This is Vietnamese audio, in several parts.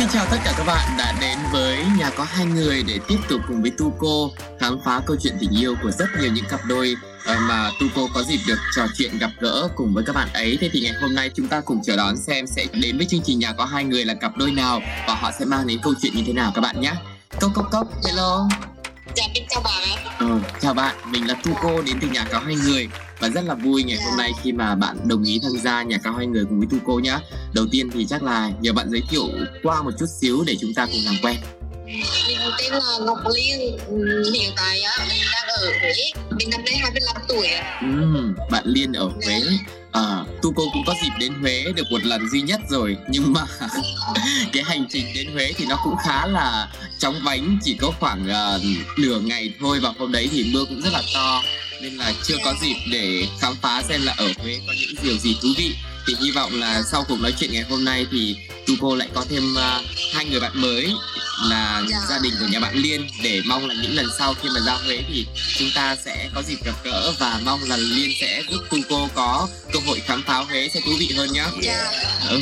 Xin chào tất cả các bạn đã đến với nhà có hai người để tiếp tục cùng với Tuco khám phá câu chuyện tình yêu của rất nhiều những cặp đôi ờ, mà Tuco có dịp được trò chuyện gặp gỡ cùng với các bạn ấy. Thế thì ngày hôm nay chúng ta cùng chờ đón xem sẽ đến với chương trình nhà có hai người là cặp đôi nào và họ sẽ mang đến câu chuyện như thế nào các bạn nhé. Cốc cốc cốc, hello. Dạ, mình chào bạn ạ. Ờ, chào bạn, mình là Tuco đến từ nhà có hai người và rất là vui ngày hôm nay khi mà bạn đồng ý tham gia nhà cao hai người cùng với Tuco nhá. Đầu tiên thì chắc là nhờ bạn giới thiệu qua một chút xíu để chúng ta cùng làm quen. Mình tên là Ngọc Liên. Ừ, Hiện tại á, mình đang ở Huế. Mình năm nay 25 tuổi ạ. Ừm, bạn Liên ở Huế. Ờ, Tuco cũng có dịp đến Huế được một lần duy nhất rồi nhưng mà cái hành trình đến Huế thì nó cũng khá là chóng vánh chỉ có khoảng uh, nửa ngày thôi và hôm đấy thì mưa cũng rất là to nên là chưa có dịp để khám phá xem là ở Huế có những điều gì thú vị thì hy vọng là sau cuộc nói chuyện ngày hôm nay thì Tuco lại có thêm uh, hai người bạn mới là Dạ. gia đình của nhà bạn Liên để mong là những lần sau khi mà ra Huế thì chúng ta sẽ có dịp gặp gỡ và mong là Liên sẽ giúp Tuco có cơ hội khám phá Huế sẽ thú vị hơn nhá. Dạ. Ừ.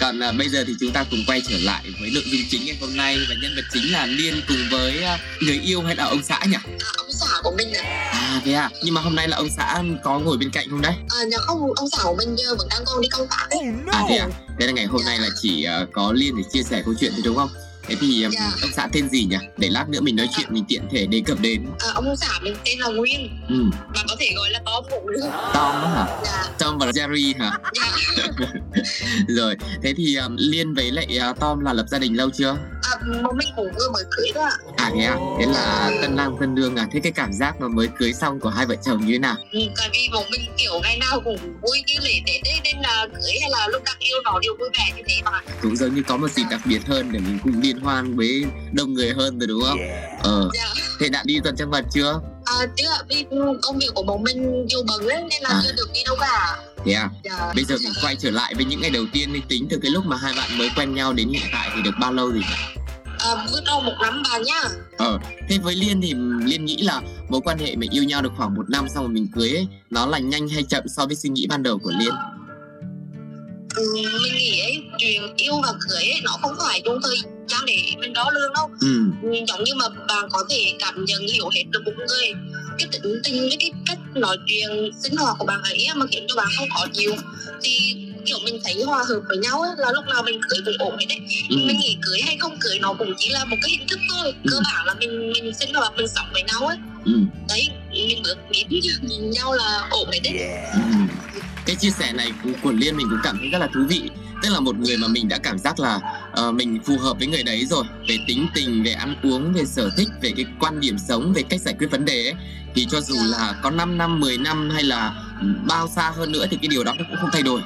Còn à, bây giờ thì chúng ta cùng quay trở lại với nội dung chính ngày hôm nay và nhân vật chính là Liên cùng với à, người yêu hay là ông xã nhỉ? À, ông xã của mình ạ. À thế à, nhưng mà hôm nay là ông xã có ngồi bên cạnh không đấy? À, nhà không, ông xã của mình vẫn đang còn đi công tác ấy. À thế à, thế là ngày hôm nay là chỉ à, có Liên để chia sẻ câu chuyện thôi đúng không? Thế thì um, Dạ. ông xã tên gì nhỉ? Để lát nữa mình nói chuyện mình tiện thể đề cập đến. À, ông xã mình tên là Nguyên. Ừ, Mà có thể gọi là Tom cũng được. Tom hả? Dạ. Tom và Jerry hả? Dạ. Rồi, thế thì um, Liên với lại uh, Tom là lập gia đình lâu chưa? À, mình cũng vừa mới cưới ạ. À thế à, thế là tân lang tân nương à, thế cái cảm giác mà mới cưới xong của hai vợ chồng như thế nào? Ừ, tại vì bố mình kiểu ngày nào cũng vui như lễ Tết ấy, nên là cưới hay là lúc đang yêu nó đều vui vẻ như thế mà. Cũng giống như có một dịp đặc biệt hơn để mình cùng liên hoan với đông người hơn rồi đúng không? Ờ, Dạ. thế đã đi tuần trăng mật chưa? À, chứ ạ, vì công việc của bố mình nhiều bận ấy, nên là À. chưa được đi đâu cả. Thế à, Dạ. bây giờ mình quay trở lại với những ngày đầu tiên đi tính từ cái lúc mà hai bạn mới quen nhau đến hiện tại thì được bao lâu rồi? À, bước đầu một năm bà nhá. Ờ, thế với Liên thì Liên nghĩ là mối quan hệ mình yêu nhau được khoảng một năm xong rồi mình cưới ấy, nó là nhanh hay chậm so với suy nghĩ ban đầu của Liên? Ừ, mình nghĩ ấy, chuyện yêu và cưới ấy, nó không phải dùng thời để mình đo lường đâu Ừ, giống như mà bạn có thể cảm nhận hiểu hết được một người. Cái tính tình với cái cách nói chuyện sinh hoạt của bạn ấy mà khiến cho bạn không khó chịu thì kiểu mình thấy hòa hợp với nhau ấy, là lúc nào mình cưới cũng ổn hết đấy. Ừ, mình nghĩ cưới hay không cưới nó cũng chỉ là một cái hình thức thôi. Cơ Ừ. bản là mình mình sinh hoạt mình sống với nhau ấy ừ. đấy mình bước đến nhìn nhau là ổn hết đấy. Ừ. Cái chia sẻ này của, của Liên mình cũng cảm thấy rất là thú vị Tức là một người mà mình đã cảm giác là uh, mình phù hợp với người đấy rồi Về tính tình, về ăn uống, về sở thích, về cái quan điểm sống, về cách giải quyết vấn đề ấy. Thì cho dù là có 5 năm, 10 năm hay là bao xa hơn nữa thì cái điều đó nó cũng không thay đổi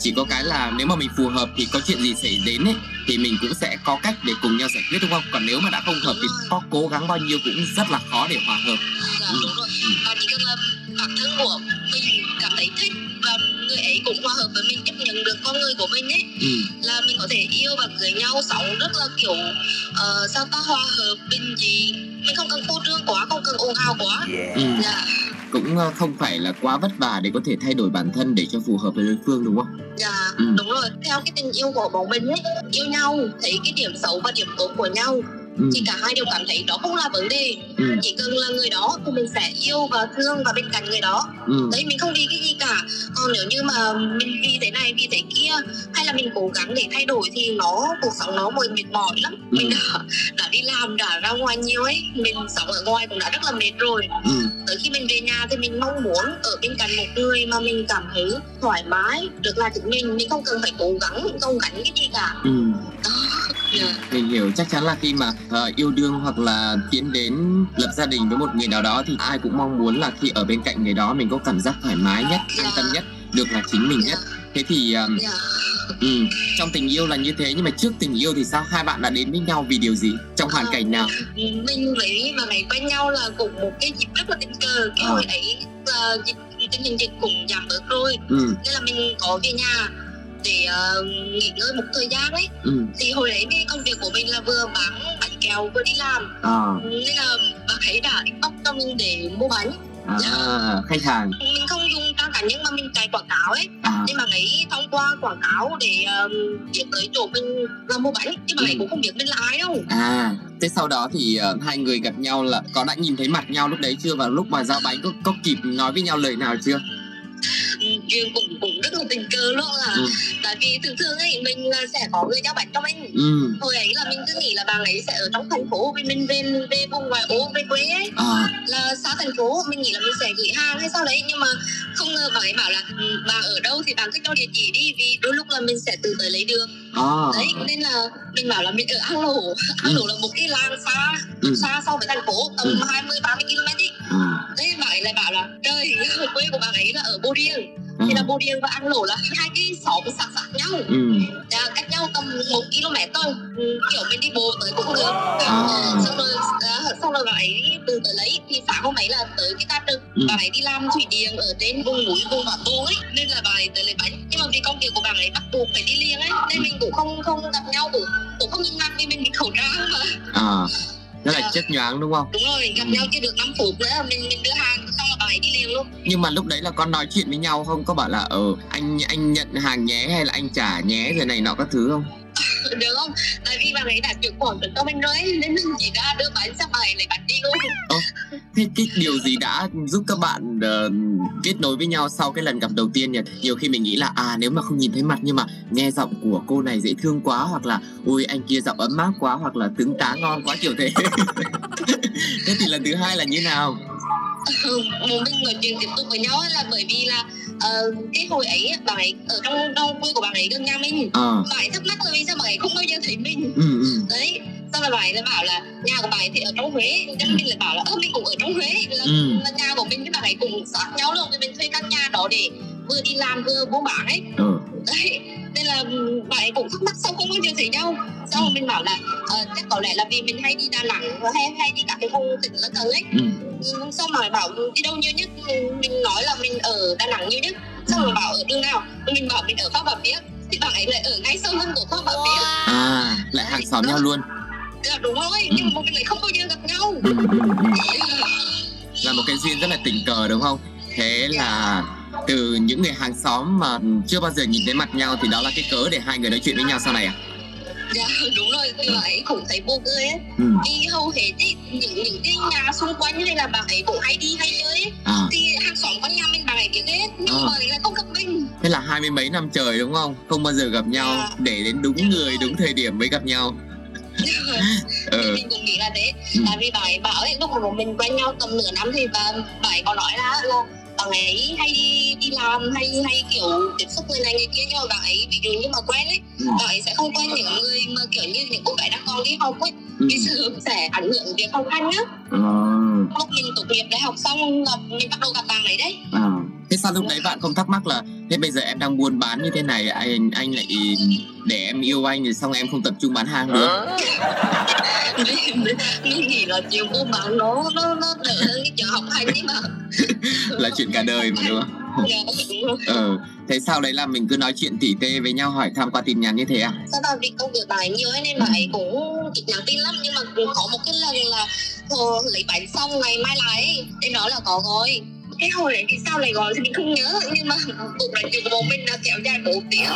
chỉ có cái là nếu mà mình phù hợp thì có chuyện gì xảy đến ấy thì mình cũng sẽ có cách để cùng nhau giải quyết đúng không? Còn nếu mà đã không hợp thì có cố gắng bao nhiêu cũng rất là khó để hòa hợp. Dạ đúng rồi. Và chỉ cần là bản thân của mình cảm thấy thích và người ấy cũng hòa hợp với mình chấp nhận được con người của mình ấy ừ. là mình có thể yêu và cưới nhau. Sống rất là kiểu ờ, sao ta hòa hợp bình dị. Mình không cần phô trương quá không cần ồn ào quá. Ừ. dạ cũng ờ, không phải là quá vất vả để có thể thay đổi bản thân để cho phù hợp với đối phương đúng không? dạ Ừ. đúng rồi theo cái tình yêu của bọn mình ấy yêu nhau thấy cái điểm xấu và điểm tốt của nhau Ừ. thì cả hai đều cảm thấy đó không là vấn đề Ừ. chỉ cần là người đó thì mình sẽ yêu và thương và bên cạnh người đó Ừ. đấy mình không vì cái gì cả còn nếu như mà mình vì thế này vì thế kia hay là mình cố gắng để thay đổi thì nó cuộc sống nó mới mệt mỏi lắm Ừ. mình đã, đã đi làm đã ra ngoài nhiều ấy mình sống ở ngoài cũng đã rất là mệt rồi Ừ. tới khi mình về nhà thì mình mong muốn ở bên cạnh một người mà mình cảm thấy thoải mái được là chính mình mình không cần phải cố gắng gồng gánh cái gì cả Ừ. đó Dạ. Mình hiểu chắc chắn là khi mà ờ, yêu đương hoặc là tiến đến lập gia đình với một người nào đó thì ai cũng mong muốn là khi ở bên cạnh người đó mình có cảm giác thoải mái nhất, an tâm nhất, được là chính mình nhất. Thế thì ờm, Dạ. Ừ. trong tình yêu là như thế nhưng mà trước tình yêu thì sao? Hai bạn đã đến với nhau vì điều gì? Trong hoàn Ờ, cảnh nào? Mình với bạn ấy quen nhau là cùng một cái dịp rất là tình cờ. Cái Ờ. hồi ấy là dịch tình hình dịch cũng giảm bớt rồi. Ừ. Nên là mình có về nhà để ờ, nghỉ ngơi một thời gian ấy. Ừ. Thì hồi đấy cái công việc của mình là vừa bán bánh kẹo vừa đi làm. À, nên là bạn ấy đã inbox cho mình để mua bánh à khách hàng. Mình không dùng trang cá nhân mà mình chạy quảng cáo ấy. À, nên bạn ấy thông qua quảng cáo để um, biết tới chỗ mình làm mua bánh chứ bạn ấy Ừ. cũng không biết mình là ai đâu. À thế sau đó thì ờ, hai người gặp nhau là có đã nhìn thấy mặt nhau lúc đấy chưa? Và lúc mà giao bánh có có kịp nói với nhau lời nào chưa? Ừ, chuyện cũng cũng rất là tình cờ luôn là Ừ. tại vì thường thường ấy mình là sẽ có người giao bánh cho mình ừ. Hồi ấy là mình cứ nghĩ là bạn ấy sẽ ở trong thành phố vì mình về về vùng ngoài ô về quê ấy. À. Là xa thành phố mình nghĩ là mình sẽ gửi hàng hay sao đấy. Nhưng mà không ngờ bạn ấy bảo là "Ừ, bạn ở đâu thì bạn cứ cho địa chỉ đi vì đôi lúc là mình sẽ tự tới lấy được. À. Đấy nên là mình bảo là mình ở An Lổ An Lổ là một cái làng xa Ừ. xa so với thành phố tầm Ừ. 20 30 km đi. Ừ đấy bạn ấy lại bảo là trời quê của bạn ấy là ở Bô Điêng ừ thì là Bô Điêng và An Lổ là hai cái xóm sát sát nhau. Ừ. À, cách nhau tầm một km thôi. Ừ, kiểu mình đi bộ tới cũng được. À. xong rồi à, xong rồi bạn ấy từ tới lấy. Thì sáng hôm ấy là tới cái ca trực. Ừ. bạn ấy đi làm thủy điện ở trên vùng núi vùng bảo tồn ấy. Nên là bạn ấy tới lấy bánh. Nhưng mà vì công việc của bạn ấy bắt buộc phải đi liền ấy. Nên mình cũng không không gặp nhau cũng cũng không nhìn mặt vì mình bị khẩu trang mà. À rất là Dạ. chất nhoáng đúng không? Đúng rồi gặp Ừ. nhau chưa được 5 phút nữa mình mình đưa hàng xong là ấy đi liền luôn. Nhưng mà lúc đấy là con nói chuyện với nhau không? Có bảo là ờ anh anh nhận hàng nhé hay là anh trả nhé rồi này nọ các thứ không? Được không? Tại vì bạn ấy đã chuyển khoản được cho mình rồi nên mình chỉ ra đưa xong bạn ấy lấy bánh đi luôn. Thế cái điều gì đã giúp các bạn uh, kết nối với nhau sau cái lần gặp đầu tiên nhỉ? Nhiều khi mình nghĩ là à nếu mà không nhìn thấy mặt nhưng mà nghe giọng của cô này dễ thương quá hoặc là ui anh kia giọng ấm áp quá hoặc là tướng tá ngon quá kiểu thế. Thế thì lần thứ hai là như nào? Ừ, một mình nói chuyện tiếp tục với nhau là bởi vì là ờ, cái hồi ấy bạn ấy ở trong trong quê của bạn ấy gần nhà mình. Ờ bạn ấy thắc mắc là vì sao bạn ấy không bao giờ thấy mình. Ừ ừ. Đấy xong rồi bạn ấy lại bảo là nhà của bạn ấy thì ở trong huế. Nên mình lại bảo là ơ mình cũng ở trong huế. Là, Ừ. là nhà của mình với bạn ấy cùng sát nhau luôn thì mình thuê căn nhà đó để vừa đi làm vừa buôn bán ấy. Ờ đấy nên là ừ, bạn ấy cũng thắc mắc sao không bao giờ thấy nhau xong rồi mình bảo là ờ, chắc có lẽ là vì mình hay đi đà nẵng hay hay đi các cái vùng tỉnh lân cận ấy. Ừ. Ừ, xong rồi bảo đi đâu nhiều nhất? Ừ, mình nói là mình ở đà nẵng nhiều nhất. Xong rồi bảo ở đường nào mình bảo mình ở pháp bảo viết thì bạn ấy lại ở ngay sau lưng của pháp bảo viết à lại hàng xóm nhau luôn. Là đúng rồi nhưng mà mình lại không bao giờ gặp nhau. Ừ, ừ, ừ. là một cái duyên rất là tình cờ đúng không? Thế là từ những người hàng xóm mà chưa bao giờ nhìn thấy mặt nhau thì đó là cái cớ để hai người nói chuyện với nhau sau này à dạ đúng rồi thì bạn ấy cũng thấy buồn cười ấy. Ừ. Vì hầu hết ý, những những cái nhà xung quanh như này là bạn ấy cũng hay đi hay chơi ấy. à. Thì hàng xóm quanh nhà mình bạn ấy biết hết nhưng Ờ. mà lại không gặp mình. Thế là hai mươi mấy năm trời đúng không? Không bao giờ gặp nhau Dạ. để đến đúng người đúng thời điểm mới gặp nhau. Thì ừ. mình cũng nghĩ là thế. Ừ. tại vì bạn ấy bảo ấy lúc mà mình quen nhau tầm nửa năm thì bà bạn ấy có nói là là bạn ấy hay đi đi làm hay hay kiểu tiếp xúc người này người kia nhưng mà bạn ấy ví dụ như mà quen ấy Ừ. bạn ấy sẽ không quen những người mà kiểu như những cô gái đang còn đi học ấy ừ. vì sợ sẽ ảnh hưởng việc học hành á Ờ, lúc mình tốt nghiệp đại học xong gặp mình bắt đầu gặp bạn ấy đấy ờ. Thế sao lúc đấy bạn không thắc mắc là thế bây giờ em đang buôn bán như thế này anh anh lại để em yêu anh rồi xong em không tập trung bán hàng mình, mình nghĩ là chiều cô bạn nó nó nó đỡ hơn cái chuyện học hành ấy mà. Là chuyện cả đời mà đúng không? Rồi. ờ thế sau đấy là mình cứ nói chuyện tỉ tê với nhau hỏi thăm qua tin nhắn như thế à? Sau đó vì công việc ấy nhiều ấy nên bạn ấy cũng ít nhắn tin lắm nhưng mà có một cái lần là hồ lấy bánh xong ngày mai lại ấy, nên đó là có gói cái hồi đấy thì sao lại gọi thì mình không nhớ nhưng mà cuộc nói chuyện của bọn mình đã kéo dài bốn tiếng.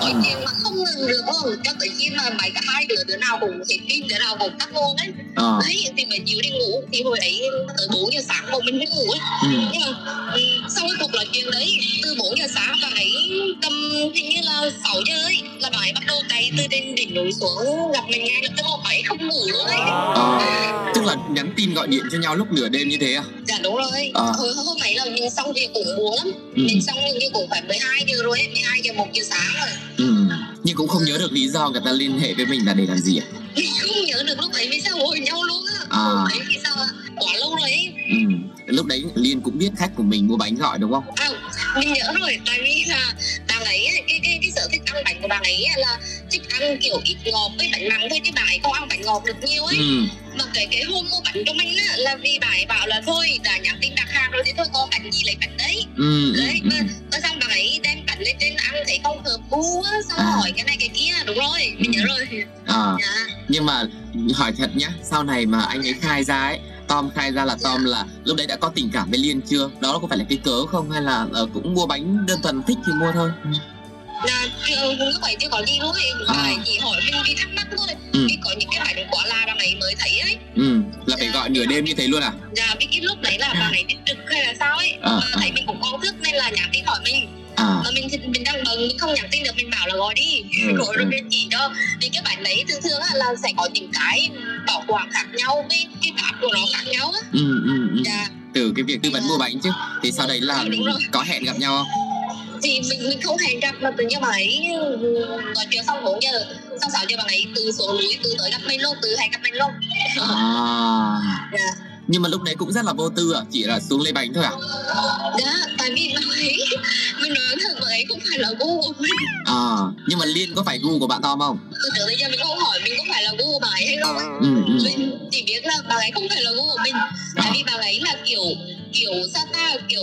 Nói chuyện mà không ngừng được luôn cho tới khi mà mấy cả hai đứa đứa nào cũng hết pin đứa nào cũng tắt luôn ấy. Ờ. Đấy thì mới chịu đi ngủ. Thì hồi ấy tới 4 giờ sáng bọn mình mới ngủ ấy. Ừ. nhưng mà ừ, sau cái cuộc nói chuyện đấy từ 4 giờ sáng bạn ấy tầm hình như là 6 giờ ấy là bạn ấy bắt đầu chạy từ trên đỉnh núi xuống gặp mình ngay lập tức là bạn ấy không ngủ luôn ấy. Ờ. Tức là nhắn tin gọi điện cho nhau lúc nửa đêm như thế à? Dạ đúng rồi. Ờ. hồi hôm ấy là mình xong việc cũng buồn lắm ừ. mình xong như cũng phải 12 giờ rồi ấy 12 giờ 1 giờ sáng rồi ừ. nhưng cũng không nhớ được lý do người ta liên hệ với mình là để làm gì à mình không nhớ được lúc đấy vì sao ngồi nhau luôn á À. Đấy vì sao quá lâu rồi ấy ừ. lúc đấy liên cũng biết khách của mình mua bánh gọi đúng không À, mình nhớ rồi tại vì là ấy ấy, cái sở thích ăn bánh của bạn ấy là thích ăn kiểu ít ngọt với bánh mặn thôi chứ bạn ấy không ăn bánh ngọt được nhiều ấy ừ. mà cái cái hôm mua bánh cho mình á là vì bạn ấy bảo là thôi đã nhắn tin đặt hàng rồi thì thôi có bánh gì lấy bánh đấy Ừ. ừ, đấy ừ. mà, mà xong bạn ấy đem bánh lên trên ăn thấy không hợp gu á xong À. hỏi cái này cái kia đúng rồi mình Ừ. nhớ rồi À, dạ nhưng mà hỏi thật nhá sau này mà anh ấy khai ra ấy Tom khai ra là Tom là lúc đấy đã có tình cảm với Liên chưa? Đó có phải là cái cớ không hay là ờ, cũng mua bánh đơn thuần thích thì mua thôi? Là chưa lúc ấy chưa có gì luôn ấy À. bạn ấy chỉ hỏi mình vì thắc mắc thôi Ừ. vì có những cái bánh quá là bạn ấy mới thấy ấy Ừ, là phải gọi nửa đêm như thế luôn à? dạ vì cái lúc đấy là ấy đi trực hay là sao ấy À, mà à. thấy mình cũng có thức nên là nhắn tin hỏi mình À, mà mình thì mình đang bận mình không nhắn tin được mình bảo là gọi đi Ừ, gọi rồi ừ. mình chỉ cho vì cái bánh đấy thường thường là sẽ có những cái bảo quản khác nhau với cái bát của nó khác nhau á ừ, ừ, ừ. dạ Từ cái việc tư vấn mua bánh chứ Thì sau đấy là rồi. có hẹn gặp nhau không? Thì mình mình không hẹn gặp mà tự nhiên bạn ấy nói chuyện xong 4 giờ xong 6 giờ bạn ấy từ xuống núi từ tới gặp mình luôn từ hẹn gặp mình luôn À dạ Nhưng mà lúc đấy cũng rất là vô tư à? Chỉ là xuống lấy bánh thôi à? dạ tại vì bạn ấy mình nói thật bạn ấy không phải là gu của mình À, nhưng mà Liên có phải gu của bạn Tom không? từ trước tới giờ mình không hỏi mình có phải là gu của bạn ấy hay không á Ừ, ừ. mình chỉ biết là bạn ấy không phải là gu của mình tại vì bạn ấy là kiểu kiểu sao ta kiểu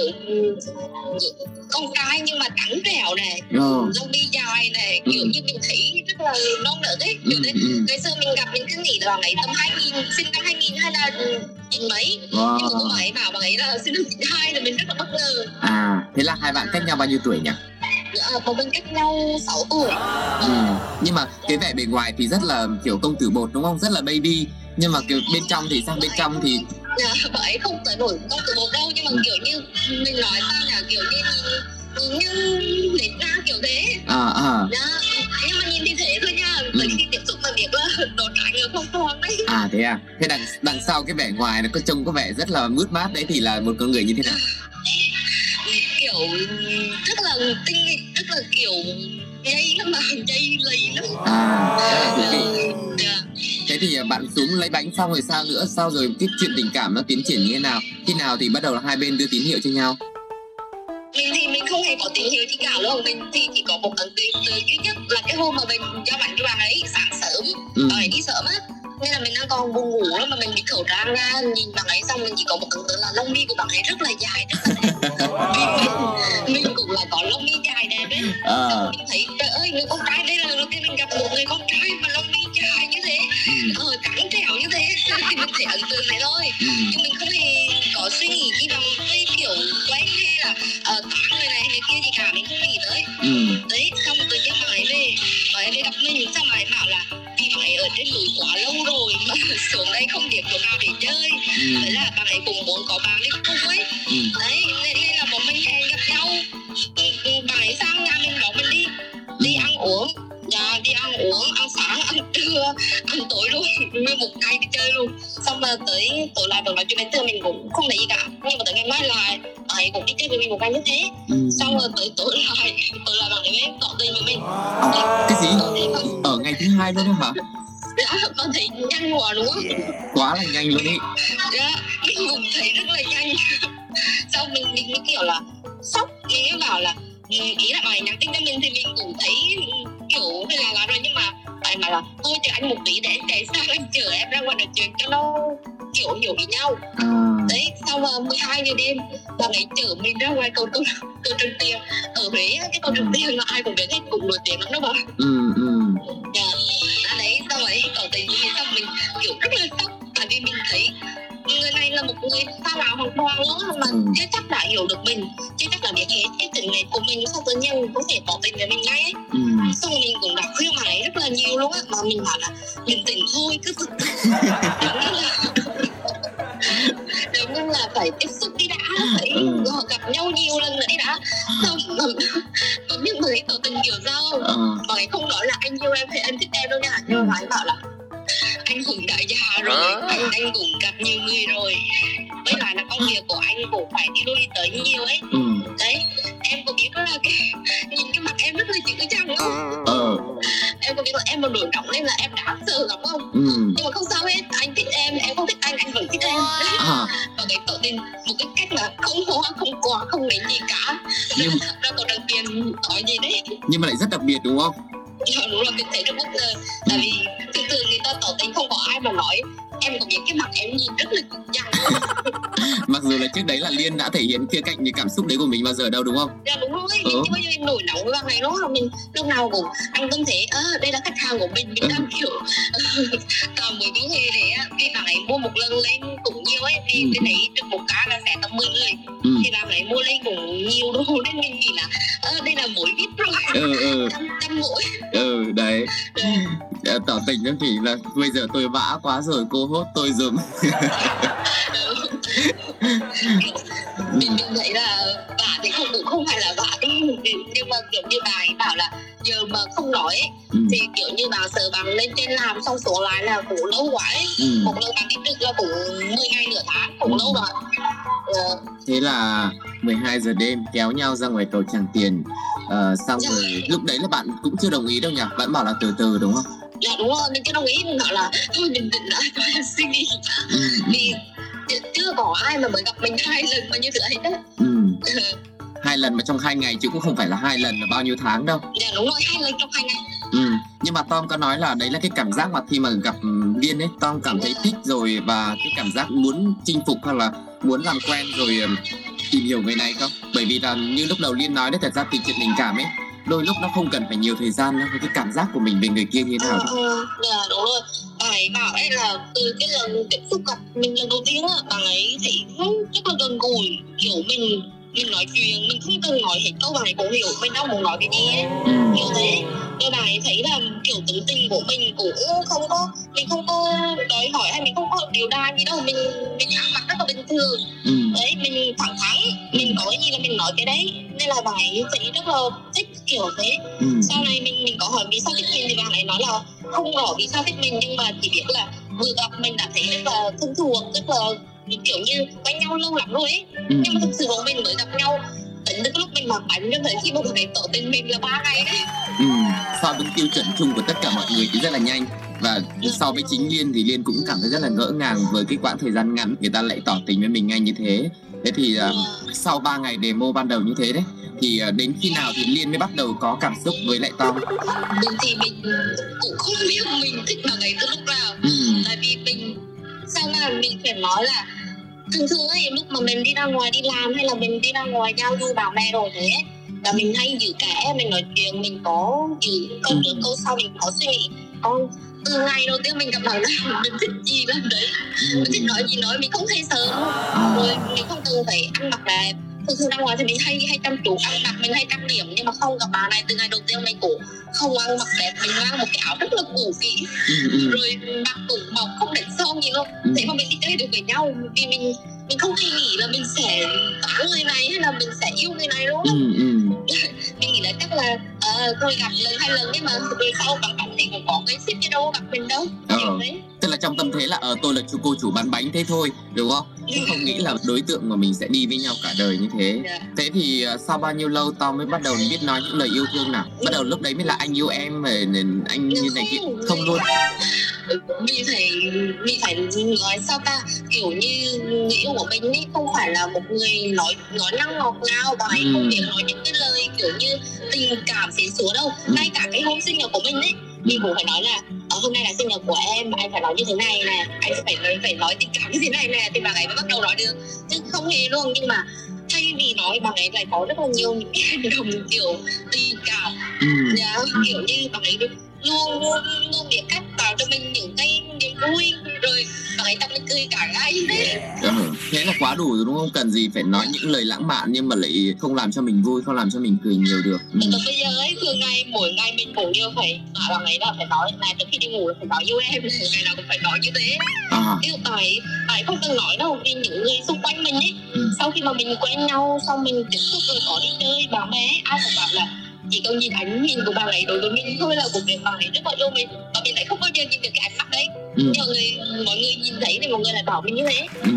con trai nhưng mà trắng trẻo này Ờ, lông mi dài này Ừ. kiểu như mình thấy rất là non nớt ấy ừ, kiểu thế ừ. ngày xưa mình gặp mình cứ nghĩ là ấy tầm 2000 sinh năm 2000 hay là chín mấy nhưng mà cô Wow. ấy bảo bạn ấy là sinh năm 92 là mình rất là bất ngờ À, thế là hai bạn cách nhau bao nhiêu tuổi nhỉ? à, bọn mình cách nhau 6 tuổi Ừ. Nhưng mà cái vẻ bề ngoài thì rất là kiểu công tử bột đúng không? Rất là baby. Nhưng mà kiểu bên trong thì sao? Bên trong thì Dạ, bạn ấy không tới nổi con từ một đâu nhưng mà Ừ. kiểu như mình nói sao là kiểu như như nết ra kiểu thế. À à. Dạ nhưng mà nhìn thì thế thôi nha Ừ. bởi khi tiếp xúc là biết là đồ trái ngược không thoáng đấy à thế à? Thế đằng đằng sau cái vẻ ngoài nó có trông có vẻ rất là mướt mát đấy thì là một con người như thế nào? Kiểu rất là tinh nghịch rất là kiểu dây lắm mà dây lầy lắm. À rất là thú vị thế thì bạn xuống lấy bánh xong rồi sao nữa? Sau rồi cái chuyện tình cảm nó tiến triển như thế nào? Khi nào thì bắt đầu là hai bên đưa tín hiệu cho nhau? Mình thì mình không hề có tín hiệu gì cả luôn mình thì chỉ có một ấn tượng từ duy nhất là cái hôm mà mình cho bạn cho bạn ấy sáng sớm ừ. bạn ấy đi sớm á. Nên là mình đang còn buồn ngủ lắm mà mình bị khẩu trang ra nhìn bạn ấy xong mình chỉ có một ấn tượng là lông mi của bạn ấy rất là dài rất là đẹp. Mình, mình cũng là có lông mi dài đẹp đấy à, mình thấy trời ơi người con trai đây là lần đầu tiên mình gặp một người con trai ờ trắng trẻo như thế. Thì mình thấy ấn tượng thế thôi. Ừ. nhưng mình không hề có suy nghĩ gì bằng cái kiểu quen hay là ờ tán người này người kia gì cả. Mình không nghĩ tới. Ừ. đấy xong tự nhiên bạn ấy về bạn ấy về gặp mình xong bạn ấy bảo là vì bạn ấy ở trên núi quá lâu rồi mà xuống đây không biết chỗ nào để chơi. Ừ. vậy là bạn ấy cũng muốn có bạn đi cùng ấy. Ừ. đấy nên, nên là bọn mình hẹn gặp nhau. Ừ, ừ, bạn ấy sang nhà mình đón mình đi đi ăn uống đi ăn uống ăn sáng ăn trưa ăn tối luôn nguyên một ngày đi chơi luôn. Xong mà tới tối lại vẫn nói chuyện bình thường mình cũng không thấy gì cả nhưng mà tới ngày mai lại ấy cũng đi chơi với mình một ngày như thế. Ừ. xong rồi tới tối lại tối lại bạn ấy mới tỏ tình với mình. À, cái gì? Ở ngày thứ hai luôn đó hả? Đã bạn thấy nhanh quá đúng không? Quá là nhanh luôn ý. Dạ mình cũng thấy rất là nhanh. Xong mình mình mới kiểu là sốc mình bảo là ý là bài nhắn tin cho mình thì mình cũng thấy ừ, kiểu hơi là là rồi nhưng mà bài mà là thôi chờ anh một tí để anh chạy sang anh chờ em ra ngoài nói chuyện cho nó kiểu hiểu ý nhau. À, đấy sau mà 12 giờ đêm bạn ấy chở mình ra ngoài cầu cầu cầu Trần Tiền. Ở Huế cái cầu Trần Tiền là ai cũng biết hết cũng nổi tiếng lắm đó bà. Ừ ừ. Dạ à, đấy xong rồi tỏ tình mình xong mình kiểu rất là là một người xa lạ hoàn toàn luôn á, mà Ừ. chưa chắc đã hiểu được mình. Chưa chắc là biết hết cái tình này của mình sao tự nhiên có thể tỏ tình với mình ngay ấy. Ừ. Xong mình cũng đã khuyên bạn ấy rất là nhiều luôn á mà mình bảo là bình tĩnh thôi cứ từ giống như là phải tiếp xúc đi đã phải Ừ. gặp nhau nhiều lần nữa đi đã. Xong mà mà biết người tỏ tình kiểu sao không? Bạn ấy không nói là anh yêu em hay anh thích em đâu nha. Nhưng mà ấy bảo là anh cũng đã già rồi. Anh anh cũng gặp nhiều người rồi. Với lại là công việc của anh cũng phải đi lui tới nhiều ấy. Ừ. Đấy em có biết là cái nhìn cái mặt em rất là chữ chăng không ờ. Em có biết là em mà nổi nóng lên là em đáng sợ lắm không? Ừ. Nhưng mà không sao hết anh thích em em không thích anh anh vẫn thích em. À, và cái tỏ tình một cái cách là không hoa không quà không lấy gì cả. Nhưng ra có đặc tiền nói gì đấy? Nhưng mà lại rất đặc biệt đúng không Dạ, đúng là mình thấy rất bất ngờ tại vì thường thường người ta tỏ tình không có ai mà nói em có biết cái mặt em nhìn rất là cực dằn mặc dù là trước đấy là liên đã thể hiện khía cạnh những cảm xúc đấy của mình bao giờ đâu đúng không? Dạ đúng rồi. Ừ. nhưng mà giờ em nổi nóng này đó là mình lúc nào cũng anh tâm thế. Ơ đây là khách hàng của mình mình đang kiểu còn mới có người á, vì bạn ấy mua một lần lên cũng nhiều ấy. Vì Ừ. cái đấy được một cá là sẽ tầm 10 người. Ừ. Thì bạn ấy mua lên cũng nhiều đồ. Nên mình nghĩ là ơ đây là mỗi vip rồi. Ừ ừ. Trăm trăm mỗi. Ừ đấy. Ờ, tỏ tình em thì là bây giờ tôi vã quá rồi cô hốt tôi dùm mình mình thấy là vả thì không cũng không phải là đâu nhưng mà kiểu như bà ấy bảo là giờ mà không nói ấy, ừ. thì kiểu như bà sợ bằng lên trên làm xong số lại là cũng lâu quá ấy. Ừ. một lần bạn đi trực là cũng 10 ngày nửa tháng cũng lâu rồi. Ờ, thế là 12 giờ đêm kéo nhau ra ngoài cầu Tràng Tiền. Ờ, xong rồi lúc đấy là bạn cũng chưa đồng ý đâu nhỉ? Bạn bảo là từ từ đúng không dạ đúng rồi mình chưa đồng ý mình bảo là thôi mình định lại tôi suy nghĩ ừ. vì chưa- có ai mà mới gặp mình hai lần mà như thế ấy đó Ừ. hai lần mà trong hai ngày chứ cũng không phải là hai lần là bao nhiêu tháng đâu dạ đúng rồi hai lần trong hai ngày ừ. nhưng mà Tom có nói là đấy là cái cảm giác mà khi mà gặp ừ, Liên ấy Tom cảm thấy thích rồi và cái cảm giác muốn chinh phục hoặc là muốn làm quen rồi ừ, tìm hiểu người này không bởi vì là như lúc đầu Liên nói đấy thật ra tình chuyện tình cảm ấy đôi lúc nó không cần phải nhiều thời gian đâu cái cảm giác của mình về người kia như thế nào ờ, dạ đúng rồi. Bà ấy bảo ấy là từ cái lần tiếp xúc gặp mình lần đầu tiên á bà ấy thấy rất là gần gũi kiểu mình mình nói chuyện mình không cần nói hết câu bà ấy cũng hiểu mình đang muốn nói cái gì ấy. Ừ. kiểu thế rồi bà ấy thấy là kiểu tính tình của mình cũng không có mình không có đòi hỏi hay mình không có điều đa gì đâu mình mình ăn mặc rất là bình thường Ừ. đấy mình thẳng thắn mình có cái gì là mình nói cái đấy nên là bà ấy thấy rất là thích kiểu thế Ừ. sau này mình mình có hỏi vì sao thích mình thì bạn ấy nói là không rõ vì sao thích mình nhưng mà chỉ biết là vừa gặp mình đã thấy rất là thân thuộc rất là kiểu như quen nhau lâu lắm rồi ấy Ừ. nhưng mà thực sự bọn mình mới gặp nhau tính từ lúc mình mặc bánh cho tới khi mà bạn ấy tỏ tình mình là ba ngày đấy Ừ. so với tiêu chuẩn chung của tất cả mọi người thì rất là nhanh. Và so với chính liên thì liên cũng cảm thấy rất là ngỡ ngàng với cái quãng thời gian ngắn người ta lại tỏ tình với mình ngay như thế. Thế thì uh, sau 3 ngày demo ban đầu như thế đấy thì uh, đến khi nào thì liên mới bắt đầu có cảm xúc với lại tom? Mình thì mình cũng không biết mình thích bạn ấy từ lúc nào. Ừ. tại vì mình sao mà mình phải nói là thường thường ấy lúc mà mình đi ra ngoài đi làm hay là mình đi ra ngoài giao du bạn bè rồi thế là mình hay giữ kẻ mình nói chuyện mình có giữ câu trước câu sau mình có suy nghĩ. Còn từ ngày đầu tiên mình gặp bạn nào mình thích gì là đấy. Ừ. mình thích nói gì nói mình không thấy sợ. Rồi mình không cần phải ăn mặc đẹp. Thường thường ra ngoài thì mình hay hay chăm chú ăn mặc mình hay trang điểm. Nhưng mà không gặp bà này từ ngày đầu tiên mình cũng không ăn mặc đẹp. Mình mang một cái áo rất là cũ kỹ. Ừ, ừ, rồi mặt cũng mọc không đánh son gì luôn ừ. thế mà mình đi chơi được với nhau vì mình mình không hề nghĩ là mình sẽ tán người này hay là mình sẽ yêu người này luôn á. Ừ, ừ. mình nghĩ là chắc là uh, thôi gặp lần hai lần nhưng mà rồi sau bạn bánh thì cũng có cái ship chứ đâu gặp mình đâu Ờ. đấy tức là trong tâm thế là ờ tôi là chú cô chủ bán bánh thế thôi đúng không chứ không nghĩ là đối tượng mà mình sẽ đi với nhau cả đời như thế Dạ. thế thì ờ, sau bao nhiêu lâu Tom mới bắt đầu biết nói những lời yêu thương nào bắt đầu lúc đấy mới là anh yêu em nên anh như này kia không luôn mình phải mình phải nói sao ta kiểu như người yêu của mình ấy không phải là một người nói nói năng ngọt ngào và ấy Ừ. không thể nói những cái lời kiểu như tình cảm xến xúa đâu Ừ. ngay cả cái hôm sinh nhật của mình ấy mình cũng phải nói là ờ, hôm nay là sinh nhật của em anh phải nói như thế này nè anh phải nói phải nói tình cảm như thế này nè thì bạn ấy mới bắt đầu nói được chứ không hề luôn nhưng mà thay vì nói bạn ấy lại có rất là nhiều những cái hành động kiểu tình cảm ừ. dạ kiểu như bạn ấy luôn luôn luôn biết cách tạo cho mình vui rồi ấy tập mình cười cả ngày đấy Ờ, thế là quá đủ rồi đúng không? Cần gì phải nói những lời lãng mạn nhưng mà lại không làm cho mình vui không làm cho mình cười nhiều được. Ừ. từ bây giờ ấy thường ngày mỗi ngày mình cũng đều phải bảo ấy là phải nói này trước khi đi ngủ là phải nói yêu em ngày nào cũng phải nói như thế. À, ví dụ bạn ấy không cần nói đâu vì những người xung quanh mình ấy Ừ. sau khi mà mình quen nhau xong mình tiếp xúc rồi có đi chơi bạn bè ai cũng bảo là chỉ cần nhìn ánh nhìn của bạn ấy đối với mình thôi là cũng biết bạn ấy rất là yêu mình. Và mình lại không bao giờ nhìn được cái ánh mắt đấy ừ, nhiều người mọi người nhìn thấy thì mọi người lại bảo mình như thế. Ừ.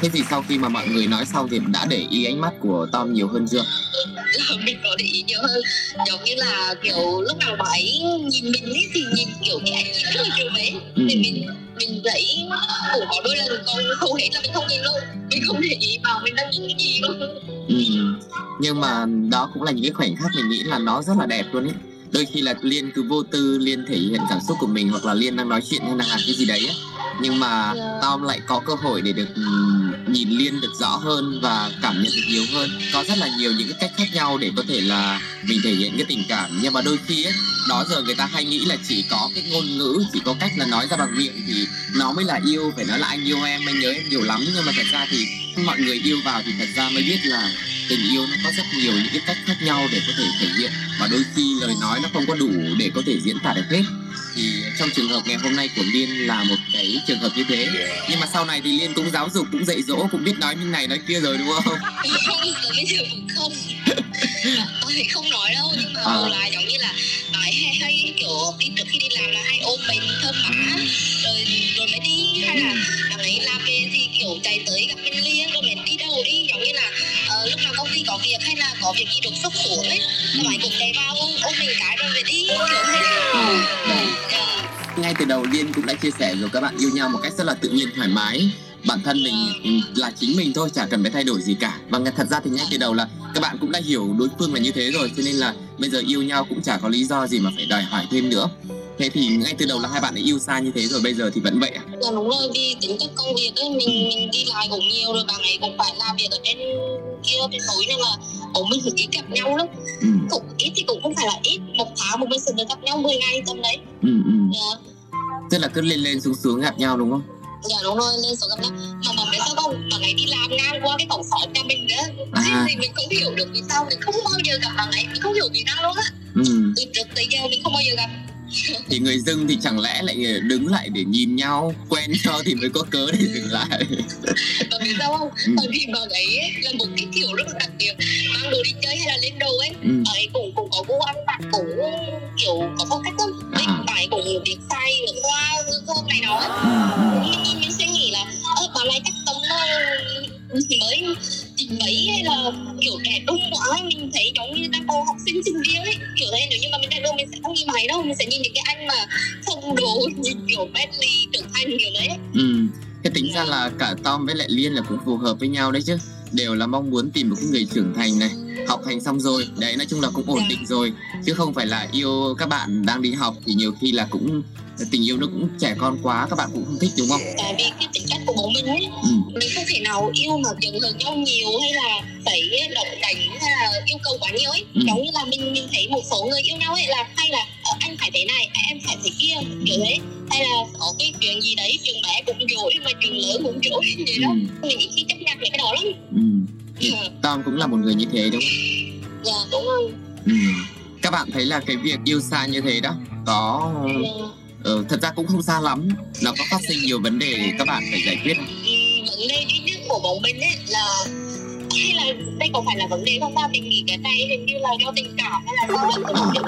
Thế thì sau khi mà mọi người nói xong thì đã để ý ánh mắt của Tom nhiều hơn chưa? Mình có để ý nhiều hơn. Giống như là kiểu lúc nào bà ấy nhìn mình ấy thì nhìn kiểu cái ánh nhìn rất là kiểu đấy ừ. thì mình mình thấy cũng có đôi lần còn hầu hết là mình không nhìn luôn. Mình không để ý vào mình đang nhìn cái gì luôn. Ừ. nhưng mà đó cũng là những cái khoảnh khắc mình nghĩ là nó rất là đẹp luôn ấy đôi khi là liên cứ vô tư liên thể hiện cảm xúc của mình hoặc là liên đang nói chuyện hay là làm cái gì đấy á. Nhưng mà Yeah. Tom lại có cơ hội để được nhìn Liên được rõ hơn và cảm nhận được nhiều hơn. Có rất là nhiều những cái cách khác nhau để có thể là mình thể hiện cái tình cảm. Nhưng mà đôi khi ấy đó giờ người ta hay nghĩ là chỉ có cái ngôn ngữ chỉ có cách là nói ra bằng miệng thì nó mới là yêu phải nói là anh yêu em anh nhớ em nhiều lắm. Nhưng mà thật ra thì mọi người yêu vào thì thật ra mới biết là tình yêu nó có rất nhiều những cái cách khác nhau để có thể thể hiện. Và đôi khi lời nói nó không có đủ để có thể diễn tả được hết. Thì trong trường hợp ngày hôm nay của Liên là một cái trường hợp như thế. Nhưng mà sau này thì Liên cũng giáo dục, cũng dạy dỗ, cũng biết nói như này nói kia rồi, đúng không? Không bây giờ không tôi không nói đâu nhưng mà À. lại giống như là nói hay, hay kiểu đi trước khi đi làm là hay ôm mình thơm má rồi rồi mới đi hay là đằng ấy làm về thì kiểu chạy tới gặp mình liền rồi mình đi đâu đi. Giống như là ờ, lúc nào công ty có việc hay là có việc gì đột xuất xuống ấy các bạn cũng chạy vào ôm mình cái rồi về đi kiểu thế. Ừ. Dạ. ngay từ đầu Liên cũng đã chia sẻ rồi các bạn yêu nhau một cách rất là tự nhiên thoải mái bản thân mình ừ, là chính mình thôi chả cần phải thay đổi gì cả. Và thật ra thì ngay từ đầu là các bạn cũng đã hiểu đối phương là như thế rồi cho nên là bây giờ yêu nhau cũng chả có lý do gì mà phải đòi hỏi thêm nữa. Thế thì ngay từ đầu là hai bạn đã yêu xa như thế rồi bây giờ thì vẫn vậy à? Dạ đúng rồi vì tính chất công việc ấy mình mình đi lại cũng nhiều rồi bạn ấy cũng phải làm việc ở trên kia trên núi nên là cũng mình phải ít gặp nhau lắm. Ừ, cũng ít thì cũng không phải là ít một tháng một mình sẽ được gặp nhau 10 ngày tầm đấy. Ừ, ừ. dạ. Tức là cứ lên lên xuống xuống gặp nhau đúng không dạ đúng rồi lên số gặp nhau. Mà mà biết sao không? Bạn ấy đi làm ngang qua cái cổng sỏi nhà mình nữa. À. thì mình không hiểu được vì sao mình không bao giờ gặp bạn ấy. Mình không hiểu vì sao luôn á. Ừ. từ trước tới giờ mình không bao giờ gặp. Thì người dưng thì chẳng lẽ lại đứng lại để nhìn nhau quen nhau thì mới có cớ để dừng lại? Và biết sao không? Ừ. bởi vì bạn ấy là một cái kiểu rất là đặc biệt mang đồ đi chơi hay là lên đồ ấy. Ừ. bạn ấy cũng cũng có gu ăn mặc cũng kiểu có phong cách lắm Bạn ấy cũng biết say nước hoa thơm này đó. Mình mình sẽ nghĩ là ơ bạn này chắc tầm nó mới chín mấy hay là kiểu trẻ trung quá mình thấy giống như đang còn học sinh sinh viên ấy. Kiểu thế nếu như mà mình đang đâu mình sẽ không nhìn mày đâu mình sẽ nhìn những cái anh mà phong đồ nhìn kiểu Bentley trưởng thành kiểu đấy. Ừ, thế tính ra là cả Tom với lại Liên là cũng phù hợp với nhau đấy chứ Đều là mong muốn tìm một cái người trưởng thành này Học hành xong rồi, đấy nói chung là cũng ổn định rồi Chứ không phải là yêu các bạn đang đi học thì nhiều khi là cũng tình yêu nó cũng trẻ con quá các bạn cũng không thích đúng không? tại vì cái tính cách của bố mình ấy Ừ, mình không thể nào yêu mà dần hơn nhau nhiều hay là phải động đánh hay là yêu cầu quá nhiều ấy Ừ. giống như là mình mình thấy một số người yêu nhau ấy là hay là anh phải thế này em phải thế kia kiểu thế. Hay là có cái chuyện gì đấy chuyện bé cũng dối mà chuyện lớn cũng dối vậy ừ, đó mình ít khi chấp nhận mấy cái đó lắm. Ừ. Thì Tom cũng là một người như thế đúng không? dạ đúng rồi. Ừ. Các bạn thấy là cái việc yêu xa như thế đó Có... Ờ, thật ra cũng không xa lắm. Nó có phát sinh nhiều vấn đề các bạn phải giải quyết? Ừ, vấn đề duy nhất của bọn mình ấy là hay là đây có phải là vấn đề không? Ta mình nghĩ cái này hình như là do tình cảm hay là do là lúc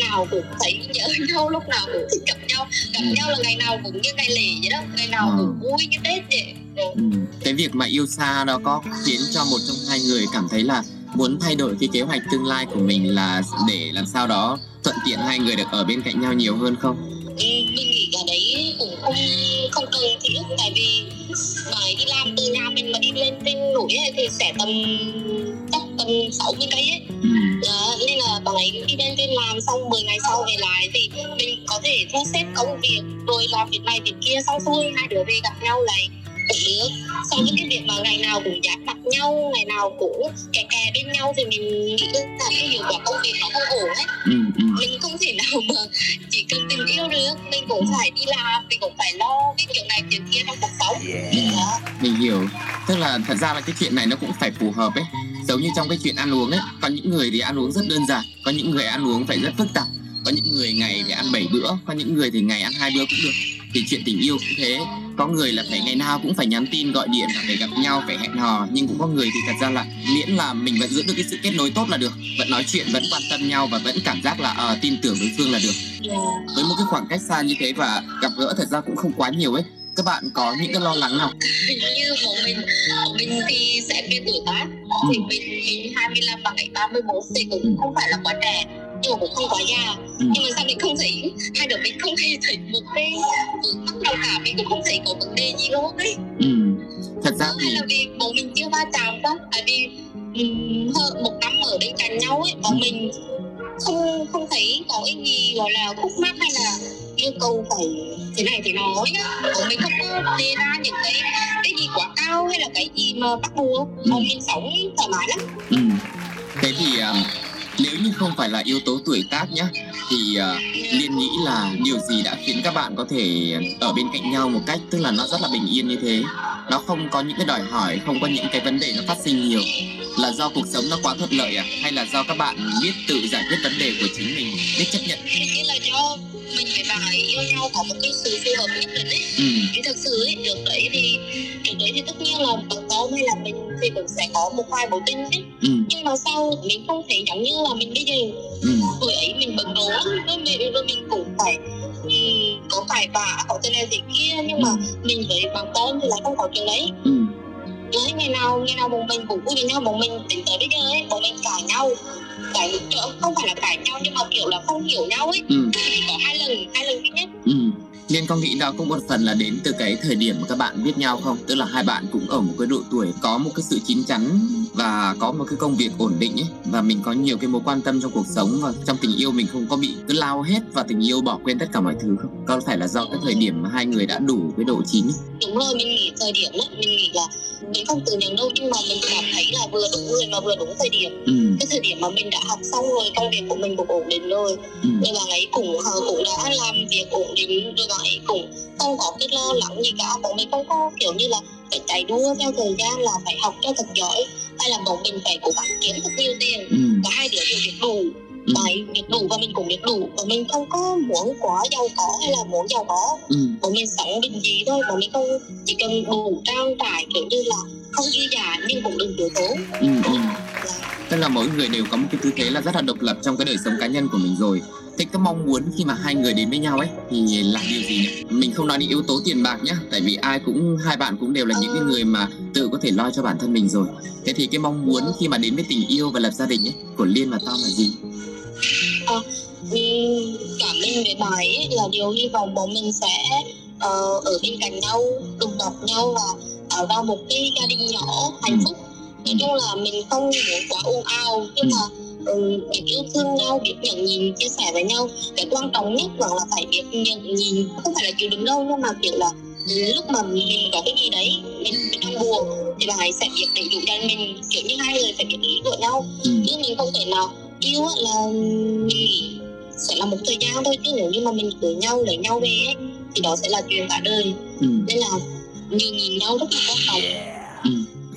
nào cũng thấy nhớ nhau lúc nào cũng thích gặp nhau gặp Ừ. nhau là ngày nào cũng như ngày lễ vậy đó ngày nào Ừ. cũng vui như tết vậy Ừ. Cái việc mà yêu xa đó có khiến cho một trong hai người cảm thấy là muốn thay đổi cái kế hoạch tương lai của mình là để làm sao đó thuận tiện hai người được ở bên cạnh nhau nhiều hơn không? Ừ, mình nghĩ cái đấy cũng không không cần thiết tại vì bởi đi làm từ nhà mình mà đi lên trên núi thì sẽ tầm tầm 60 cây ấy Ừ. Đó, nên là bạn ấy đi lên trên làm xong 10 ngày sau về lại thì mình có thể thu xếp công việc rồi làm việc này việc kia xong xuôi hai đứa về gặp nhau lại cũng được so với cái việc mà ngày nào cũng dắt mặt nhau ngày nào cũng kè kè bên nhau thì mình nghĩ là cái hiệu quả công việc nó không ổn ấy Ừ. Ừ. mình không thể nào mà chỉ cần tình yêu được mình cũng phải đi làm mình cũng phải lo cái chuyện này chuyện kia trong cuộc sống đó Mình hiểu. Tức là thật ra là cái chuyện này nó cũng phải phù hợp ấy. Giống như trong cái chuyện ăn uống ấy, có những người thì ăn uống rất đơn giản, có những người ăn uống phải rất phức tạp, có những người ngày phải ăn 7 bữa, có những người thì ngày ăn hai bữa cũng được. Thì chuyện tình yêu cũng thế, có người là phải ngày nào cũng phải nhắn tin gọi điện là phải gặp nhau phải hẹn hò. Nhưng cũng có người thì thật ra là miễn là mình vẫn giữ được cái sự kết nối tốt là được. Vẫn nói chuyện vẫn quan tâm nhau và vẫn cảm giác là ờ, tin tưởng đối phương là được. Với một cái khoảng cách xa như thế và gặp gỡ thật ra cũng không quá nhiều ấy các bạn có những cái lo lắng nào? Như bọn mình mình thì sẽ về tuổi tác thì mình mình 25 bằng ấy 31 thì cũng không phải là quá trẻ mà cũng không quá già Ừ. nhưng mà sao mình không thấy hai đứa mình không hề thấy một cái vướng mắc nào cả mình cũng không thấy có vấn đề gì luôn ấy. Ừ. thật ra thì hay là vì bọn mình chưa va chạm đó tại vì um, hơn một năm ở bên cạnh nhau ấy bọn mình không không thấy có cái gì gọi là khúc mắc hay là yêu cầu phải thế này thế nói á. Bọn mình không có đề ra những cái cái gì quá cao hay là cái gì mà bắt buộc. Bọn mình sống thoải mái lắm. Ừ. thế thì à, nếu như không phải là yếu tố tuổi tác nhá thì à, liên nghĩ là điều gì đã khiến các bạn có thể ở bên cạnh nhau một cách tức là nó rất là bình yên như thế? Nó không có những cái đòi hỏi không có những cái vấn đề nó phát sinh nhiều. Là do cuộc sống nó quá thuận lợi à? Hay là do các bạn biết tự giải quyết vấn đề của chính mình biết chấp nhận? Hình như là do mình với bạn ấy yêu nhau có một cái sự phù hợp nhất định ấy. Ừ. thì thật sự ấy, được đấy thì được đấy thì tất nhiên là bằng con hay là mình thì cũng sẽ có một vài mối tình ấy Ừ. nhưng mà sao mình không thấy giống như là mình bây giờ Ừ. tuổi ấy mình bận rộn lắm với mình, với mình cũng phải um, có phải vả có thế này thế kia nhưng mà mình với bằng con thì lại không có chuyện đấy Ừ. đấy ngày nào ngày nào bọn mình cũng vui với nhau bọn mình đến tới bây giờ ấy bọn mình cãi nhau cãi không phải là cãi nhau nhưng mà kiểu là không hiểu nhau ấy Ừ. thì có hai lần hai lần duy nhất Ừ. Liên có nghĩ đó cũng một phần là đến từ cái thời điểm mà các bạn biết nhau không? Tức là hai bạn cũng ở một cái độ tuổi có một cái sự chín chắn và có một cái công việc ổn định ấy và mình có nhiều cái mối quan tâm trong cuộc sống và trong tình yêu mình không có bị cứ lao hết vào tình yêu bỏ quên tất cả mọi thứ không? Có phải là do cái thời điểm mà hai người đã đủ cái độ chín ấy? đúng rồi mình nghĩ thời điểm ấy mình nghĩ là mình không tự nhận đâu nhưng mà mình cảm thấy là vừa đúng người mà vừa đúng thời điểm Ừ. cái thời điểm mà mình đã học xong rồi công việc của mình cũng ổn định rồi Ừ. rồi bạn ấy cũng cũng đã làm việc ổn định rồi bạn ấy cũng không có cái lo lắng gì cả. Bọn mình không có kiểu như là phải chạy đua theo thời gian là phải học cho thật giỏi. Hay là bọn mình phải cố gắng kiếm thật nhiều tiền. Ừ. và hai đứa đều biết đủ Ấy biết đủ và mình cũng biết đủ và mình không có muốn quá giàu có hay là muốn giàu có Ừ. mình sống bình dị thôi bọn mình không chỉ cần đủ trang trải kiểu như là không dư giả nhưng cũng đừng thiếu thốn Ừ. Ừ. Tức là mỗi người đều có một cái tư thế là rất là độc lập trong cái đời sống cá nhân của mình rồi Thế cái mong muốn khi mà hai người đến với nhau ấy thì là điều gì nhỉ? Mình không nói đến yếu tố tiền bạc nhá Tại vì ai cũng, hai bạn cũng đều là những cái người mà tự có thể lo cho bản thân mình rồi Thế thì cái mong muốn khi mà đến với tình yêu và lập gia đình ấy Của Liên và Tom là gì? Ừm, cả mình với bà ấy là điều hy vọng bọn mình sẽ ờ, ở bên cạnh nhau đùm bọc nhau và tạo ra một cái gia đình nhỏ hạnh phúc. Nói chung là mình không muốn quá ồn ào nhưng mà ừ, biết yêu thương nhau biết nhận nhìn chia sẻ với nhau. Cái quan trọng nhất vẫn là phải biết nhận nhìn không phải là chịu đựng đâu nhưng mà kiểu là ừ, lúc mà mình có cái gì đấy mình, mình đang buồn thì bà ấy sẽ biết đầy đủ cho mình kiểu như hai người phải biết ý của nhau. Ừ. chứ mình không thể nào yêu là mình sẽ là một thời gian thôi chứ nếu như mà mình cưới nhau lấy nhau về ấy, thì đó sẽ là chuyện cả đời Ừ. nên là nhìn nhìn nhau rất là quan trọng Ừ.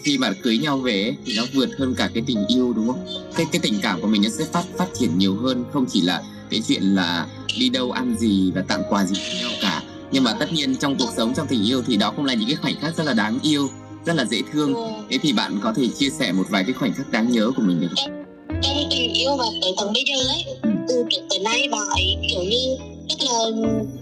Khi mà cưới nhau về ấy, thì nó vượt hơn cả cái tình yêu đúng không? Cái cái tình cảm của mình nó sẽ phát phát triển nhiều hơn không chỉ là cái chuyện là đi đâu ăn gì và tặng quà gì cho nhau cả nhưng mà tất nhiên trong cuộc sống trong tình yêu thì đó cũng là những cái khoảnh khắc rất là đáng yêu rất là dễ thương thế thì bạn có thể chia sẻ một vài cái khoảnh khắc đáng nhớ của mình được không? Trong tình yêu và tới tận bây giờ ấy từ trước tới nay bà ấy kiểu như rất là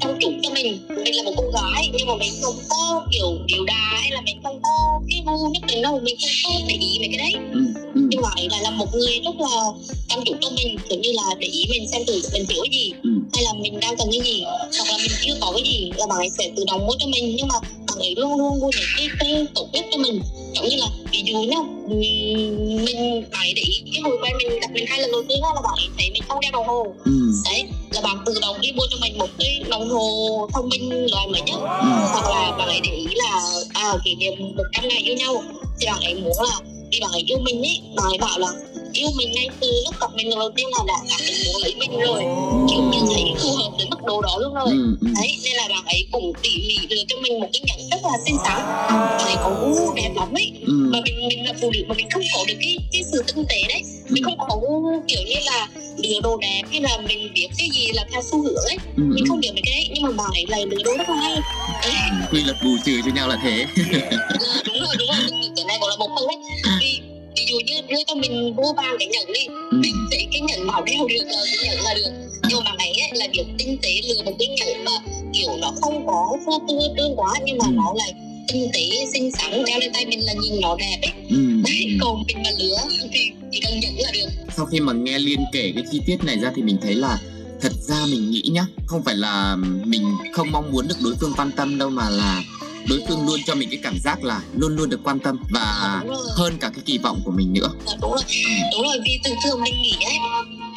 chăm chút cho mình. Mình là một cô gái nhưng mà mình không có kiểu điều đà hay là mình không có cái gu nhất định đâu mình không có để ý về cái đấy. Ừ, ừ, nhưng mà ấy lại là một người rất là chăm chút cho mình kiểu như là để ý mình xem thử mình thiếu gì ừ, hay là mình đang cần cái gì hoặc là mình chưa có cái gì là bạn ấy sẽ tự động mua cho mình. Nhưng mà ấy luôn luôn mua những cái cái tốt nhất cho mình. Giống như là ví dụ nhá mình ấy để ý cái hồi quen mình gặp mình hai lần đầu tiên là bạn ấy thấy mình không đeo đồng hồ. Ừ, đấy là bạn tự động đi mua cho mình một cái đồng hồ thông minh loại mới nhất ừ, hoặc là bạn ấy để ý là à kỷ niệm 100 ngày yêu nhau. Thì bạn ấy muốn là bạn ấy yêu mình ấy bạn ấy bảo là yêu mình ngay từ lúc gặp mình lần đầu tiên là đã cảm thấy muốn lấy mình rồi. Kiểu như thấy phù hợp đến mức độ đó luôn rồi. Ừ, ừ, đấy nên là bạn ấy cũng tỉ mỉ đưa cho mình một cái nhẫn rất là xinh xắn bạn ấy có gu đẹp lắm ấy. Ừ, mà mình mình là phụ nữ mà mình không có được cái cái sự tinh tế đấy mình không có kiểu như là lựa đồ đẹp hay là mình biết cái gì là theo xu hướng ấy. Ừ, mình ừ. không biết mấy cái đấy nhưng mà bạn ấy lại lựa đồ rất là hay. Đấy quy luật bù trừ cho nhau là thế. Ừ, đúng rồi đúng rồi. Cái này gọi là một phần đấy vì ví dụ như đưa cho mình mua vàng cái nhẫn đi ừ, mình thấy cái nhẫn bảo đeo được là cái nhẫn là được. Nhưng mà bạn ấy ấy là kiểu tinh tế lừa một cái nhẫn mà kiểu nó không có tươi trơn quá nhưng mà Ừ. nó lại tinh tế xinh xắn đeo lên tay mình là nhìn nó đẹp ấy. Ừ, đấy còn mình mà lứa thì chỉ cần nhận là được. Sau khi mà nghe liên kể cái chi tiết này ra thì mình thấy là thật ra mình nghĩ nhá không phải là mình không mong muốn được đối phương quan tâm đâu mà là đối phương luôn cho mình cái cảm giác là luôn luôn được quan tâm và rồi. hơn cả cái kỳ vọng của mình nữa. Dạ, đúng rồi. Ừ. đúng rồi vì thường thường mình nghĩ ấy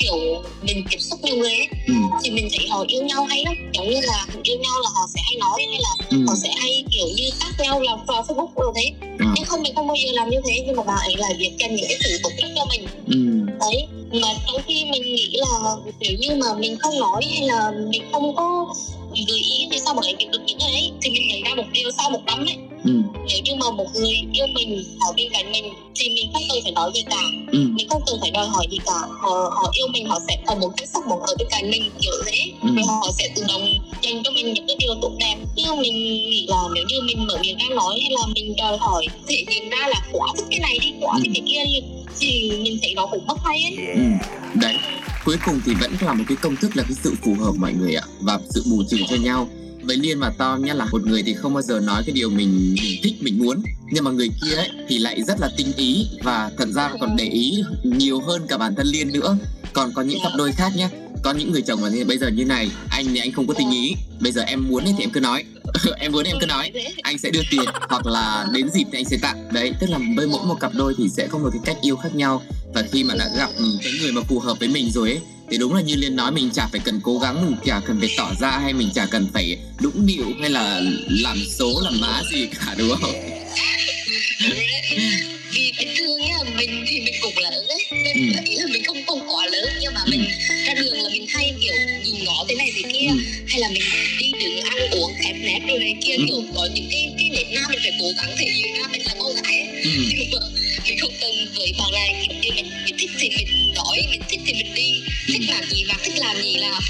kiểu mình tiếp xúc nhiều người ấy Ừ. thì mình thấy họ yêu nhau hay lắm giống như là yêu nhau là họ sẽ hay nói hay là Ừ. họ sẽ hay kiểu như tác nhau làm vào facebook rồi thế Ừ. nhưng không mình không bao giờ làm như thế nhưng mà bà ấy lại viết cần những cái sự tốt ích cho mình Ừ. đấy mà trong khi mình nghĩ là nếu như mà mình không nói hay là mình không có gợi ý thì sao mà lại việc được những cái đấy thì mình nhận ra một điều sau một năm ấy Ừ. nếu như mà một người yêu mình ở bên cạnh mình thì mình không cần phải nói gì cả Ừ. mình không cần phải đòi hỏi gì cả họ, họ yêu mình họ sẽ ở một cái sắc một ở bên cạnh mình kiểu thế Ừ. rồi họ sẽ tự động dành cho mình những cái điều tốt đẹp chứ mình nghĩ là nếu như mình mở miệng ra nói hay là mình đòi hỏi thể hiện ra là quá thích cái này đi quá thích cái kia đi thì mình thấy nó cũng mất hay ấy Ừ. đấy cuối cùng thì vẫn là một cái công thức là cái sự phù hợp mọi người ạ và sự bù trừ cho nhau với liên và tom nhé là một người thì không bao giờ nói cái điều mình, mình thích mình muốn. Nhưng mà người kia ấy thì lại rất là tinh ý và thật ra còn để ý nhiều hơn cả bản thân liên nữa. Còn có những cặp đôi khác nhé có những người chồng mà bây giờ như này anh thì anh không có tình ý. Bây giờ em muốn thì em cứ nói. Em muốn em cứ nói. Anh sẽ đưa tiền hoặc là đến dịp thì anh sẽ tặng. Đấy tức là với mỗi một cặp đôi thì sẽ có một cái cách yêu khác nhau. Và khi mà đã gặp cái người mà phù hợp với mình rồi ấy thì đúng là như liên nói mình chả phải cần cố gắng mình chả cần phải tỏ ra hay mình chả cần phải đũng điệu hay là làm số làm má gì cả đúng không vì bình thường nhá mình thì mình cũng lớn đấy nên Ừ. ý là mình không không quá lớn nhưng mà mình ra đường là mình hay kiểu nhìn ngó thế này thế kia Ừ. hay là mình đi đứng ăn uống khép nép rồi này kia Ừ. kiểu có những cái cái nét na mình phải cố gắng thể hiện ra mình là con gái ấy ừ. nhưng mà mình không cần với bạn này như mình, mình thích thì mình nói mình thích làm gì mà thích làm gì làm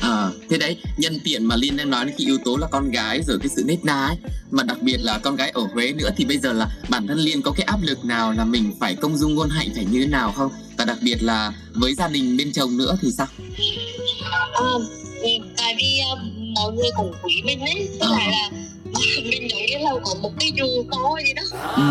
Ờ, thế đấy nhân tiện mà Liên đang nói đến cái yếu tố là con gái rồi cái sự nết na ấy. Mà đặc biệt là con gái ở Huế nữa thì bây giờ là bản thân Liên có cái áp lực nào là mình phải công dung ngôn hạnh phải như thế nào không? Và đặc biệt là với gia đình bên chồng nữa thì sao? À, tại vì uh, mọi người cũng quý mình ấy. Ờ. lại là mình giống như là có một cái dù to gì đó ừ.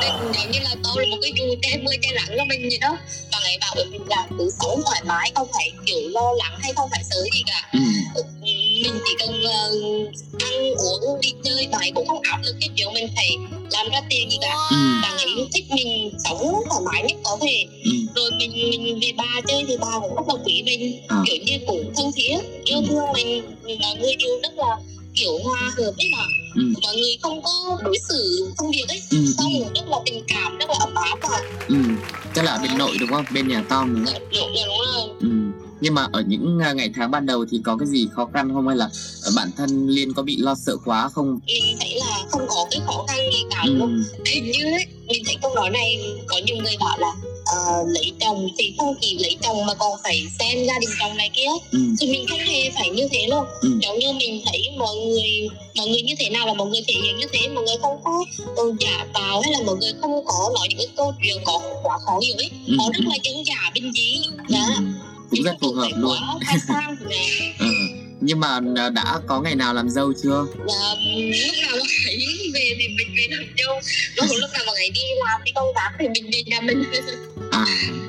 nên giống như là tôi là một cái dù che mưa che nắng cho mình gì đó và ngày bảo mình làm tự sống thoải mái không phải kiểu lo lắng hay không phải sợ gì cả Ừ. Mình chỉ cần uh, ăn uống đi chơi ấy cũng không áp lực cái kiểu mình phải làm ra tiền gì cả Ừ. bạn ấy thích mình sống thoải mái nhất có thể Ừ. rồi mình mình về bà chơi thì bà cũng rất là quý mình À. kiểu như cũng thân thiết yêu thương mình mọi người đều rất là kiểu hòa hợp ấy mà Ừ. mọi người không có đối xử phân biệt ấy Ừ. xong rồi rất là tình cảm rất là ấm áp và Ừ. Chắc là ở bên nội đúng không? Bên nhà Tom đúng không? đúng, đúng, đúng rồi Ừ. Nhưng mà ở những à, ngày tháng ban đầu thì có cái gì khó khăn không hay là ở bản thân Liên có bị lo sợ quá không? mình thấy là không có cái khó khăn gì cả Ừ. luôn hình như ấy mình thấy câu nói này có nhiều người bảo là ờ, lấy chồng thì không chỉ lấy chồng mà còn phải xem gia đình chồng này kia Ừ. thì mình không hề phải như thế đâu Ừ. giống như mình thấy mọi người mọi người như thế nào là mọi người thể hiện như thế mọi người không có ừ, giả tạo hay là mọi người không có nói những cái câu chuyện có quá khó hiểu ấy Ừ. họ rất là chân giả bên dí dạ Ừ. Cũng rất phù hợp luôn. Ừ. Nhưng mà à, đã có ngày nào làm dâu chưa? Dạ, lúc nào mà thấy về thì mình về làm dâu lúc nào mà ngày đi làm đi công tác thì mình về nhà mình À,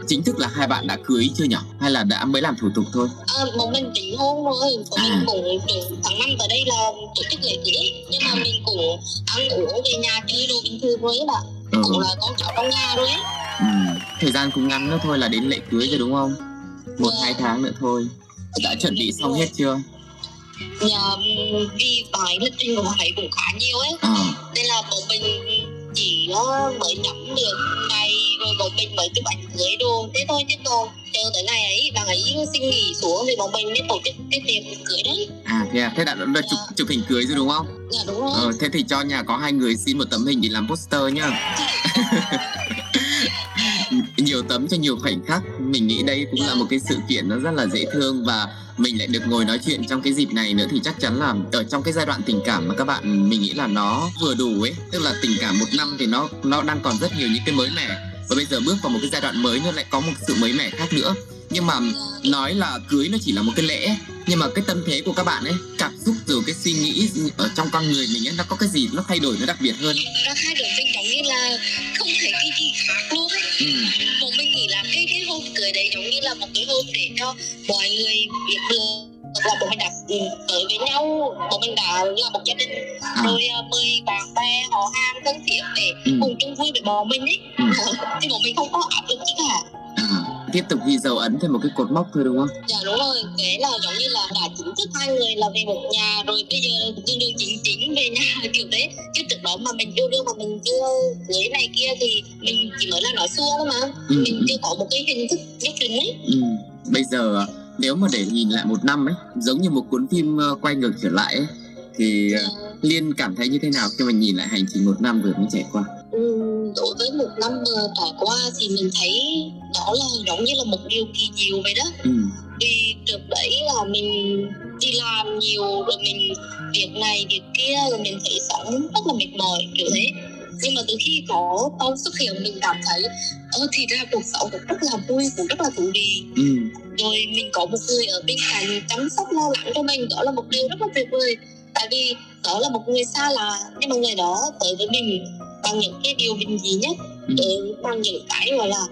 chính thức là hai bạn đã cưới chưa nhỉ? Hay là đã mới làm thủ tục thôi? à, bọn mình tính hôn rồi Bọn À. mình cũng tháng năm tới đây là tổ chức lễ cưới Nhưng mà mình cũng ăn uống về nhà chơi đồ bình thường ấy bạn Ừ. Cũng là con cháu trong nhà rồi ấy ừ. Thời gian cũng ngắn nữa thôi là đến lễ cưới rồi đúng không? Một Dạ. hai tháng nữa thôi. Đã chuẩn bị xong hết chưa? Nhà vì bài lịch trình của bạn cũng khá nhiều ấy Ờ. Nên là bọn mình chỉ ờ, mới nhắm được ngày rồi bọn mình mới chụp ảnh cưới đồ thế thôi chứ còn chờ tới ngày ấy bạn ấy xin nghỉ xuống thì bọn mình mới tổ chức cái tiệc cưới đấy À thế à, thế đã, đã chụp chụp hình cưới rồi đúng không? dạ đúng rồi Ờ, thế thì cho nhà có hai người xin một tấm hình để làm poster nhá. nhiều tấm cho nhiều khoảnh khắc. Mình nghĩ đây cũng là một cái sự kiện nó rất là dễ thương và mình lại được ngồi nói chuyện trong cái dịp này nữa thì chắc chắn là ở trong cái giai đoạn tình cảm mà các bạn mình nghĩ là nó vừa đủ ấy, tức là tình cảm một năm thì nó nó đang còn rất nhiều những cái mới mẻ và bây giờ bước vào một cái giai đoạn mới nó lại có một sự mới mẻ khác nữa. Nhưng mà nói là cưới nó chỉ là một cái lễ nhưng mà cái tâm thế của các bạn ấy cảm xúc rồi cái suy nghĩ ở trong con người mình ấy nó có cái gì nó thay đổi nó đặc biệt hơn nó thay đổi như là không thấy cái gì khác luôn ấy ừ. bọn mình nghĩ là cái cái hôm cưới đấy giống như là một cái hôm để cho mọi người biết được là bọn mình đã ừ, tới với nhau bọn mình đã là một gia đình À. rồi à, mời bạn bè họ hàng thân thiết để Ừ. cùng chung vui với bọn mình ấy Ừ. thì bọn mình không có áp lực gì cả tiếp tục ghi dấu ấn thêm một cái cột mốc thôi đúng không? Dạ đúng rồi. Thế là giống như là đã chính thức hai người là về một nhà rồi bây giờ đường đường chính chính về nhà kiểu đấy chứ trước đó mà mình yêu đương mà mình chưa cưới này kia thì mình chỉ mới là nói xua thôi mà. Ừ. mình chưa có một cái hình thức nhất định ấy. Ừ. Bây giờ nếu mà để nhìn lại một năm ấy giống như một cuốn phim ờ, quay ngược trở lại ấy thì ờ, Liên cảm thấy như thế nào khi mà nhìn lại hành trình một năm vừa mới trải qua? Ừm, đối với một năm vừa trải qua thì mình thấy đó là giống như là một điều kỳ diệu vậy đó ừ. vì trước đấy là mình đi làm nhiều rồi mình việc này việc kia rồi mình thấy sống rất là mệt mỏi kiểu thế nhưng mà từ khi có con xuất hiện mình cảm thấy ơ thì ra cuộc sống cũng rất là vui cũng rất là thú vị Ừ. rồi mình có một người ở bên cạnh chăm sóc lo lắng cho mình đó là một điều rất là tuyệt vời tại vì đó là một người xa lạ nhưng mà người đó tới với mình bằng những cái điều bình dị nhất. Ừ. ừ, bằng những cái gọi là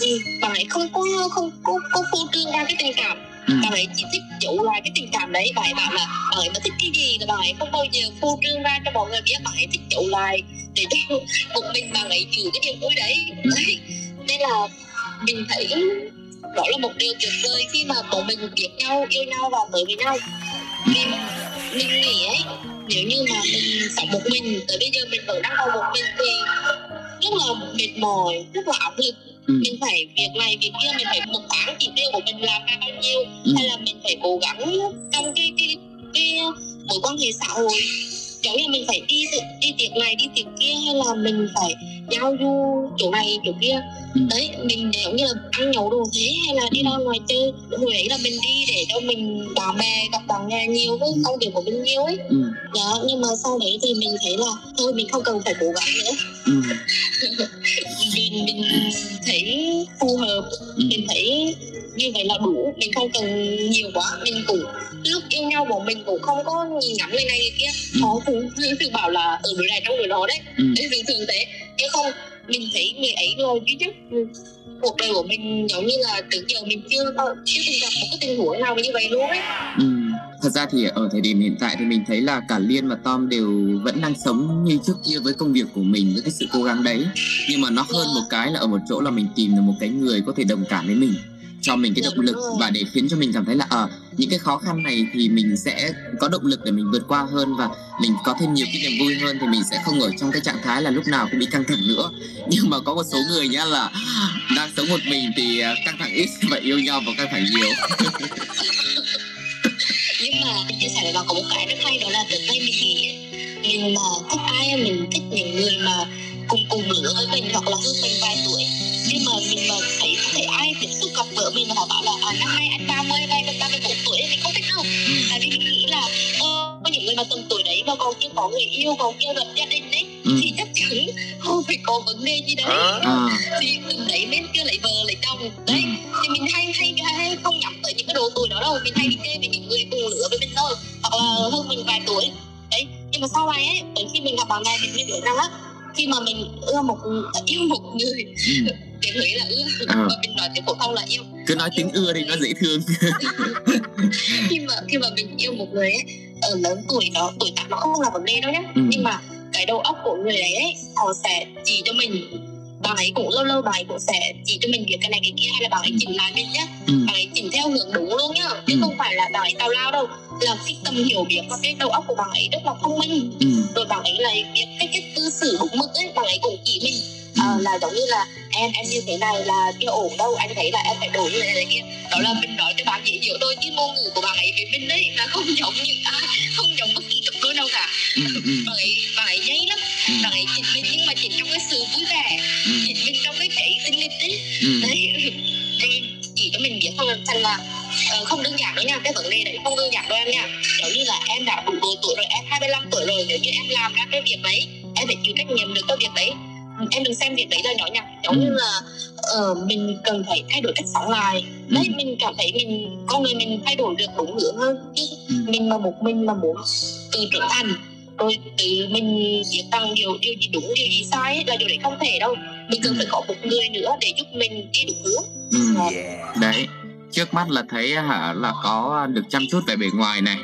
ừ, bạn ấy không có không có, có phô trương ra cái tình cảm. Ừ. bạn ấy chỉ thích giấu lại cái tình cảm đấy. Bạn ấy bảo là bạn ấy mà thích cái gì là bạn ấy không bao giờ phô trương ra cho mọi người biết bạn ấy thích giấu lại. Để cho một mình bạn ấy giữ cái niềm vui đấy. Đấy. Nên là mình thấy đó là một điều tuyệt vời khi mà bọn mình biết nhau yêu nhau và tới với nhau. Mình mình nghĩ ấy nếu như mà mình sống một mình tới bây giờ mình vẫn đang còn một mình thì rất là mệt mỏi rất là áp lực Ừ. mình phải việc này việc kia mình phải một tháng chỉ tiêu của mình làm ra bao nhiêu Ừ. hay là mình phải cố gắng trong cái cái cái mối quan hệ xã hội giống như mình phải đi đi tiệc này đi tiệc kia hay là mình phải giao du chỗ này chỗ kia Ừ. đấy mình giống như là ăn nhậu đồ thế hay là đi ra ngoài chơi hồi đấy là mình đi để cho mình bạn bè gặp bạn bè nhiều với công việc của mình nhiều ấy Ừ. đó nhưng mà sau đấy thì mình thấy là thôi mình không cần phải cố gắng nữa Ừ. mình mình thấy phù hợp Ừ. mình thấy như vậy là đủ. Mình không cần nhiều quá mình cũng lúc yêu nhau của mình cũng không có nhìn ngắm người này người kia. Ừ. họ cũng thường bảo là ở đứa này trong đứa đó đấy. Ừ. đấy thường thường thế. Chứ không mình thấy người ấy là duy nhất cuộc đời của mình giống như là trước giờ mình chưa chưa từng gặp một cái tình huống nào như vậy luôn ấy. Ừ. Thật ra thì ở thời điểm hiện tại thì mình thấy là cả Liên và Tom đều vẫn đang sống như trước kia với công việc của mình với cái sự cố gắng đấy. Nhưng mà nó hơn một cái là ở một chỗ là mình tìm được một cái người có thể đồng cảm với mình cho mình cái Dạ, động lực và để khiến cho mình cảm thấy là ở những cái khó khăn này thì mình sẽ có động lực để mình vượt qua hơn và mình có thêm nhiều cái niềm vui hơn thì mình sẽ không ở trong cái trạng thái là lúc nào cũng bị căng thẳng nữa. Nhưng mà có một số người nhá là đang sống một mình thì à, căng thẳng ít và yêu nhau và căng thẳng nhiều. Nhưng mà chia sẻ với bạn có một cái rất hay đó là trước đây mình nghĩ mình mà thích ai mình thích những người mà cùng cùng lứa với mình hoặc là hơn mình vài tuổi nhưng mà mình mà thấy có thể ai tiếp xúc gặp gỡ mình mà họ bảo là à năm nay anh 30 nay anh 34 tuổi thì mình không thích đâu. Tại vì mình nghĩ là ơ có những người mà tầm tuổi đấy mà còn chưa có người yêu còn chưa lập gia đình đấy Ừ. thì chắc chắn họ phải có vấn đề gì đấy. À, thì từng đấy nên chưa lấy vợ lấy chồng đấy. Thì mình hay hay hay không nhắm tới những cái độ tuổi đó đâu. Mình hay đi chơi với những người cùng lứa với mình thôi hoặc là hơn mình vài tuổi. Đấy. Nhưng mà sau này ấy đến khi mình gặp bạn này mình mới biết rằng á khi mà mình ưa một yêu một người ừ. tiếng huế là ưa Ờ. và mình nói tiếng phổ thông là yêu cứ nói tiếng ưa đi nó dễ thương khi mà khi mà mình yêu một người ấy ở lớn tuổi đó tuổi tác nó không là vấn đề đâu nhá Ừ. nhưng mà cái đầu óc của người đấy ấy họ sẽ chỉ cho mình bạn ấy cũng lâu lâu bạn ấy cũng sẽ chỉ cho mình việc cái này cái kia hay là bạn ấy chỉnh lại mình nhá ừ. bạn ấy chỉnh theo hướng đúng luôn nhá chứ Ừ. không phải là bạn ấy tào lao đâu là cái tầm hiểu biết và cái đầu óc của bạn ấy rất là thông minh Ừ. rồi bạn ấy lại biết cái cách cư xử đúng mực ấy bạn ấy cũng chỉ mình Ừ. Ờ, là giống như là em em như thế này là chưa ổn đâu anh thấy là em phải đổi như thế này kia đó là mình nói cho bạn dễ hiểu thôi chứ ngôn ngữ của bạn ấy với mình đấy là không giống những ai không giống bất kỳ cặp đôi nào cả Ừ. Ừ. bạn ấy bạn ấy nhây lắm Ừ. bạn ấy chỉnh mình nhưng mà chỉnh trong cái sự vui vẻ Ừ. chỉnh mình trong cái cái tinh Ừ. đấy rồi chỉ cho mình biết không thành là ờ, không đơn giản đâu nha cái vấn đề đấy không đơn giản đâu em nha giống như là em đã đủ độ tuổi rồi em 25 tuổi rồi nếu như em làm ra cái việc đấy em phải chịu trách nhiệm được cái việc đấy em đừng xem việc đấy là nhỏ nhặt giống Ừ. như là ờ, mình cần phải thay đổi cách sống lại. Đấy mình cảm thấy mình con người mình thay đổi được đúng hướng hơn. Chứ Ừ. mình mà một mình mà muốn tự trưởng thành rồi tự mình biết rằng điều điều gì đúng điều gì sai ấy, là điều đấy không thể đâu. Mình cần phải có một người nữa để giúp mình đi đúng hướng. Ừ. đấy trước mắt là thấy hả là có được chăm chút về bề ngoài này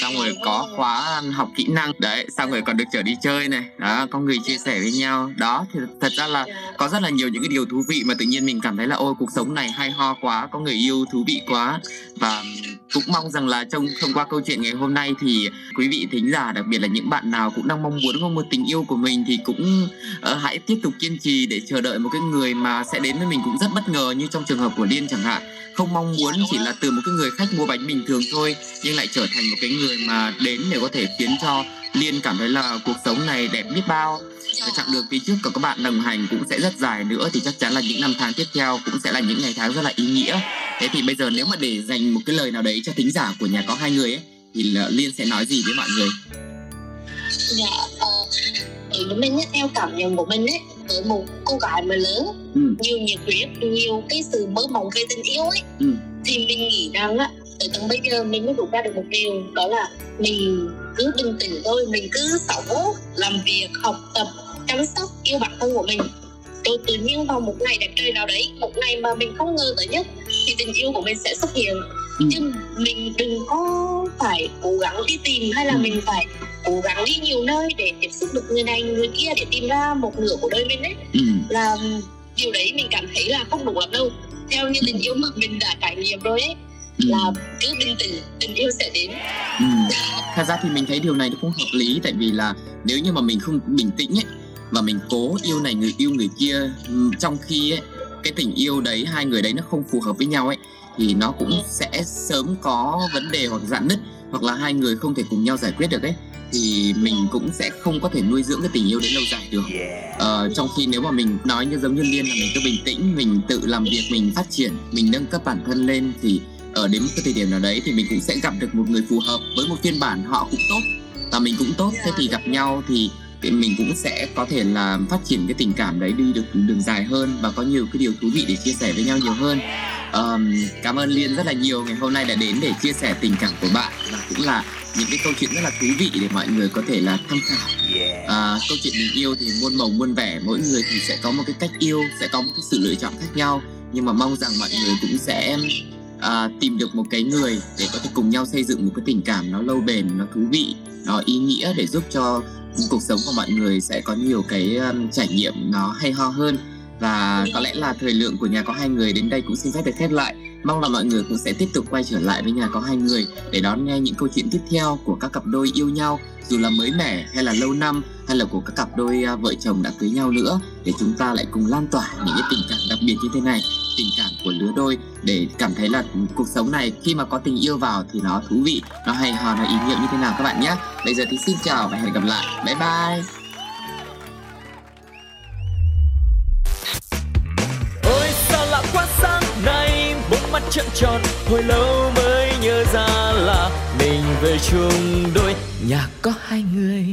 xong rồi có khóa học kỹ năng. Đấy xong rồi còn được trở đi chơi này. Đó có người chia sẻ với nhau. Đó thì thật ra là có rất là nhiều những cái điều thú vị mà tự nhiên mình cảm thấy là ôi cuộc sống này hay ho quá có người yêu thú vị quá. Và cũng mong rằng là trong thông qua câu chuyện ngày hôm nay thì quý vị thính giả đặc biệt là những bạn nào cũng đang mong muốn có một tình yêu của mình thì cũng uh, hãy tiếp tục kiên trì để chờ đợi một cái người mà sẽ đến với mình cũng rất bất ngờ như trong trường hợp của Liên chẳng hạn. Không mong muốn chỉ là từ một cái người khách mua bánh bình thường thôi nhưng lại trở thành một cái người mà đến để có thể khiến cho liên cảm thấy là cuộc sống này đẹp biết bao và chặng đường phía trước của các bạn đồng hành cũng sẽ rất dài nữa thì chắc chắn là những năm tháng tiếp theo cũng sẽ là những ngày tháng rất là ý nghĩa thế thì bây giờ nếu mà để dành một cái lời nào đấy cho thính giả của nhà có hai người ấy thì liên sẽ nói gì với mọi người dạ uh, với mình theo cảm nhận của mình ấy với một cô gái mà lớn ừ. nhiều nhiệt huyết nhiều cái sự mơ mộng về tình yêu ấy ừ. thì mình nghĩ rằng á tới tận bây giờ mình mới rút ra được một điều đó là mình cứ bình tĩnh thôi mình cứ sống làm việc học tập chăm sóc yêu bản thân của mình rồi tự nhiên vào một ngày đẹp trời nào đấy một ngày mà mình không ngờ tới nhất thì tình yêu của mình sẽ xuất hiện ừ. nhưng mình đừng có phải cố gắng đi tìm hay là ừ. mình phải cố gắng đi nhiều nơi để tiếp xúc được người này người kia để tìm ra một nửa của đời mình ấy ừ. là điều đấy mình cảm thấy là không đủ lắm đâu theo như tình yêu mà mình đã trải nghiệm rồi ấy. Là cứ bình tĩnh tình yêu sẽ đến. Ừ. thật ra thì mình thấy điều này nó cũng hợp lý tại vì là nếu như mà mình không bình tĩnh ấy và mình cố yêu này người yêu người kia ừ, trong khi ấy, cái tình yêu đấy hai người đấy nó không phù hợp với nhau ấy thì nó cũng sẽ sớm có vấn đề hoặc dạn nứt hoặc là hai người không thể cùng nhau giải quyết được ấy thì mình cũng sẽ không có thể nuôi dưỡng cái tình yêu đấy lâu dài được. Ờ, trong khi nếu mà mình nói như giống như liên là mình cứ bình tĩnh mình tự làm việc mình phát triển mình nâng cấp bản thân lên thì ở đến một cái thời điểm nào đấy thì mình cũng sẽ gặp được một người phù hợp với một phiên bản họ cũng tốt. Và mình cũng tốt thế thì gặp nhau thì thì mình cũng sẽ có thể là phát triển cái tình cảm đấy đi được đường dài hơn và có nhiều cái điều thú vị để chia sẻ với nhau nhiều hơn. Um, cảm ơn liên rất là nhiều ngày hôm nay đã đến để chia sẻ tình cảm của bạn và cũng là những cái câu chuyện rất là thú vị để mọi người có thể là tham khảo. À, câu chuyện tình yêu thì muôn màu muôn vẻ mỗi người thì sẽ có một cái cách yêu sẽ có một cái sự lựa chọn khác nhau. Nhưng mà mong rằng mọi người cũng sẽ à, tìm được một cái người để có thể cùng nhau xây dựng một cái tình cảm nó lâu bền nó thú vị nó ý nghĩa để giúp cho cuộc sống của mọi người sẽ có nhiều cái um, trải nghiệm nó hay ho hơn. Và có lẽ là thời lượng của nhà có hai người đến đây cũng xin phép được khép lại mong là mọi người cũng sẽ tiếp tục quay trở lại với nhà có hai người để đón nghe những câu chuyện tiếp theo của các cặp đôi yêu nhau, dù là mới mẻ hay là lâu năm, hay là của các cặp đôi à, vợ chồng đã cưới nhau nữa, để chúng ta lại cùng lan tỏa những cái tình cảm đặc biệt như thế này, tình cảm của lứa đôi, để cảm thấy là cuộc sống này khi mà có tình yêu vào thì nó thú vị, nó hay ho, nó ý nghĩa như thế nào các bạn nhé. Bây giờ thì xin chào và hẹn gặp lại. Bye bye. Bốn tròn, hồi lâu mới nhớ ra là mình về chung đôi, nhà có hai người.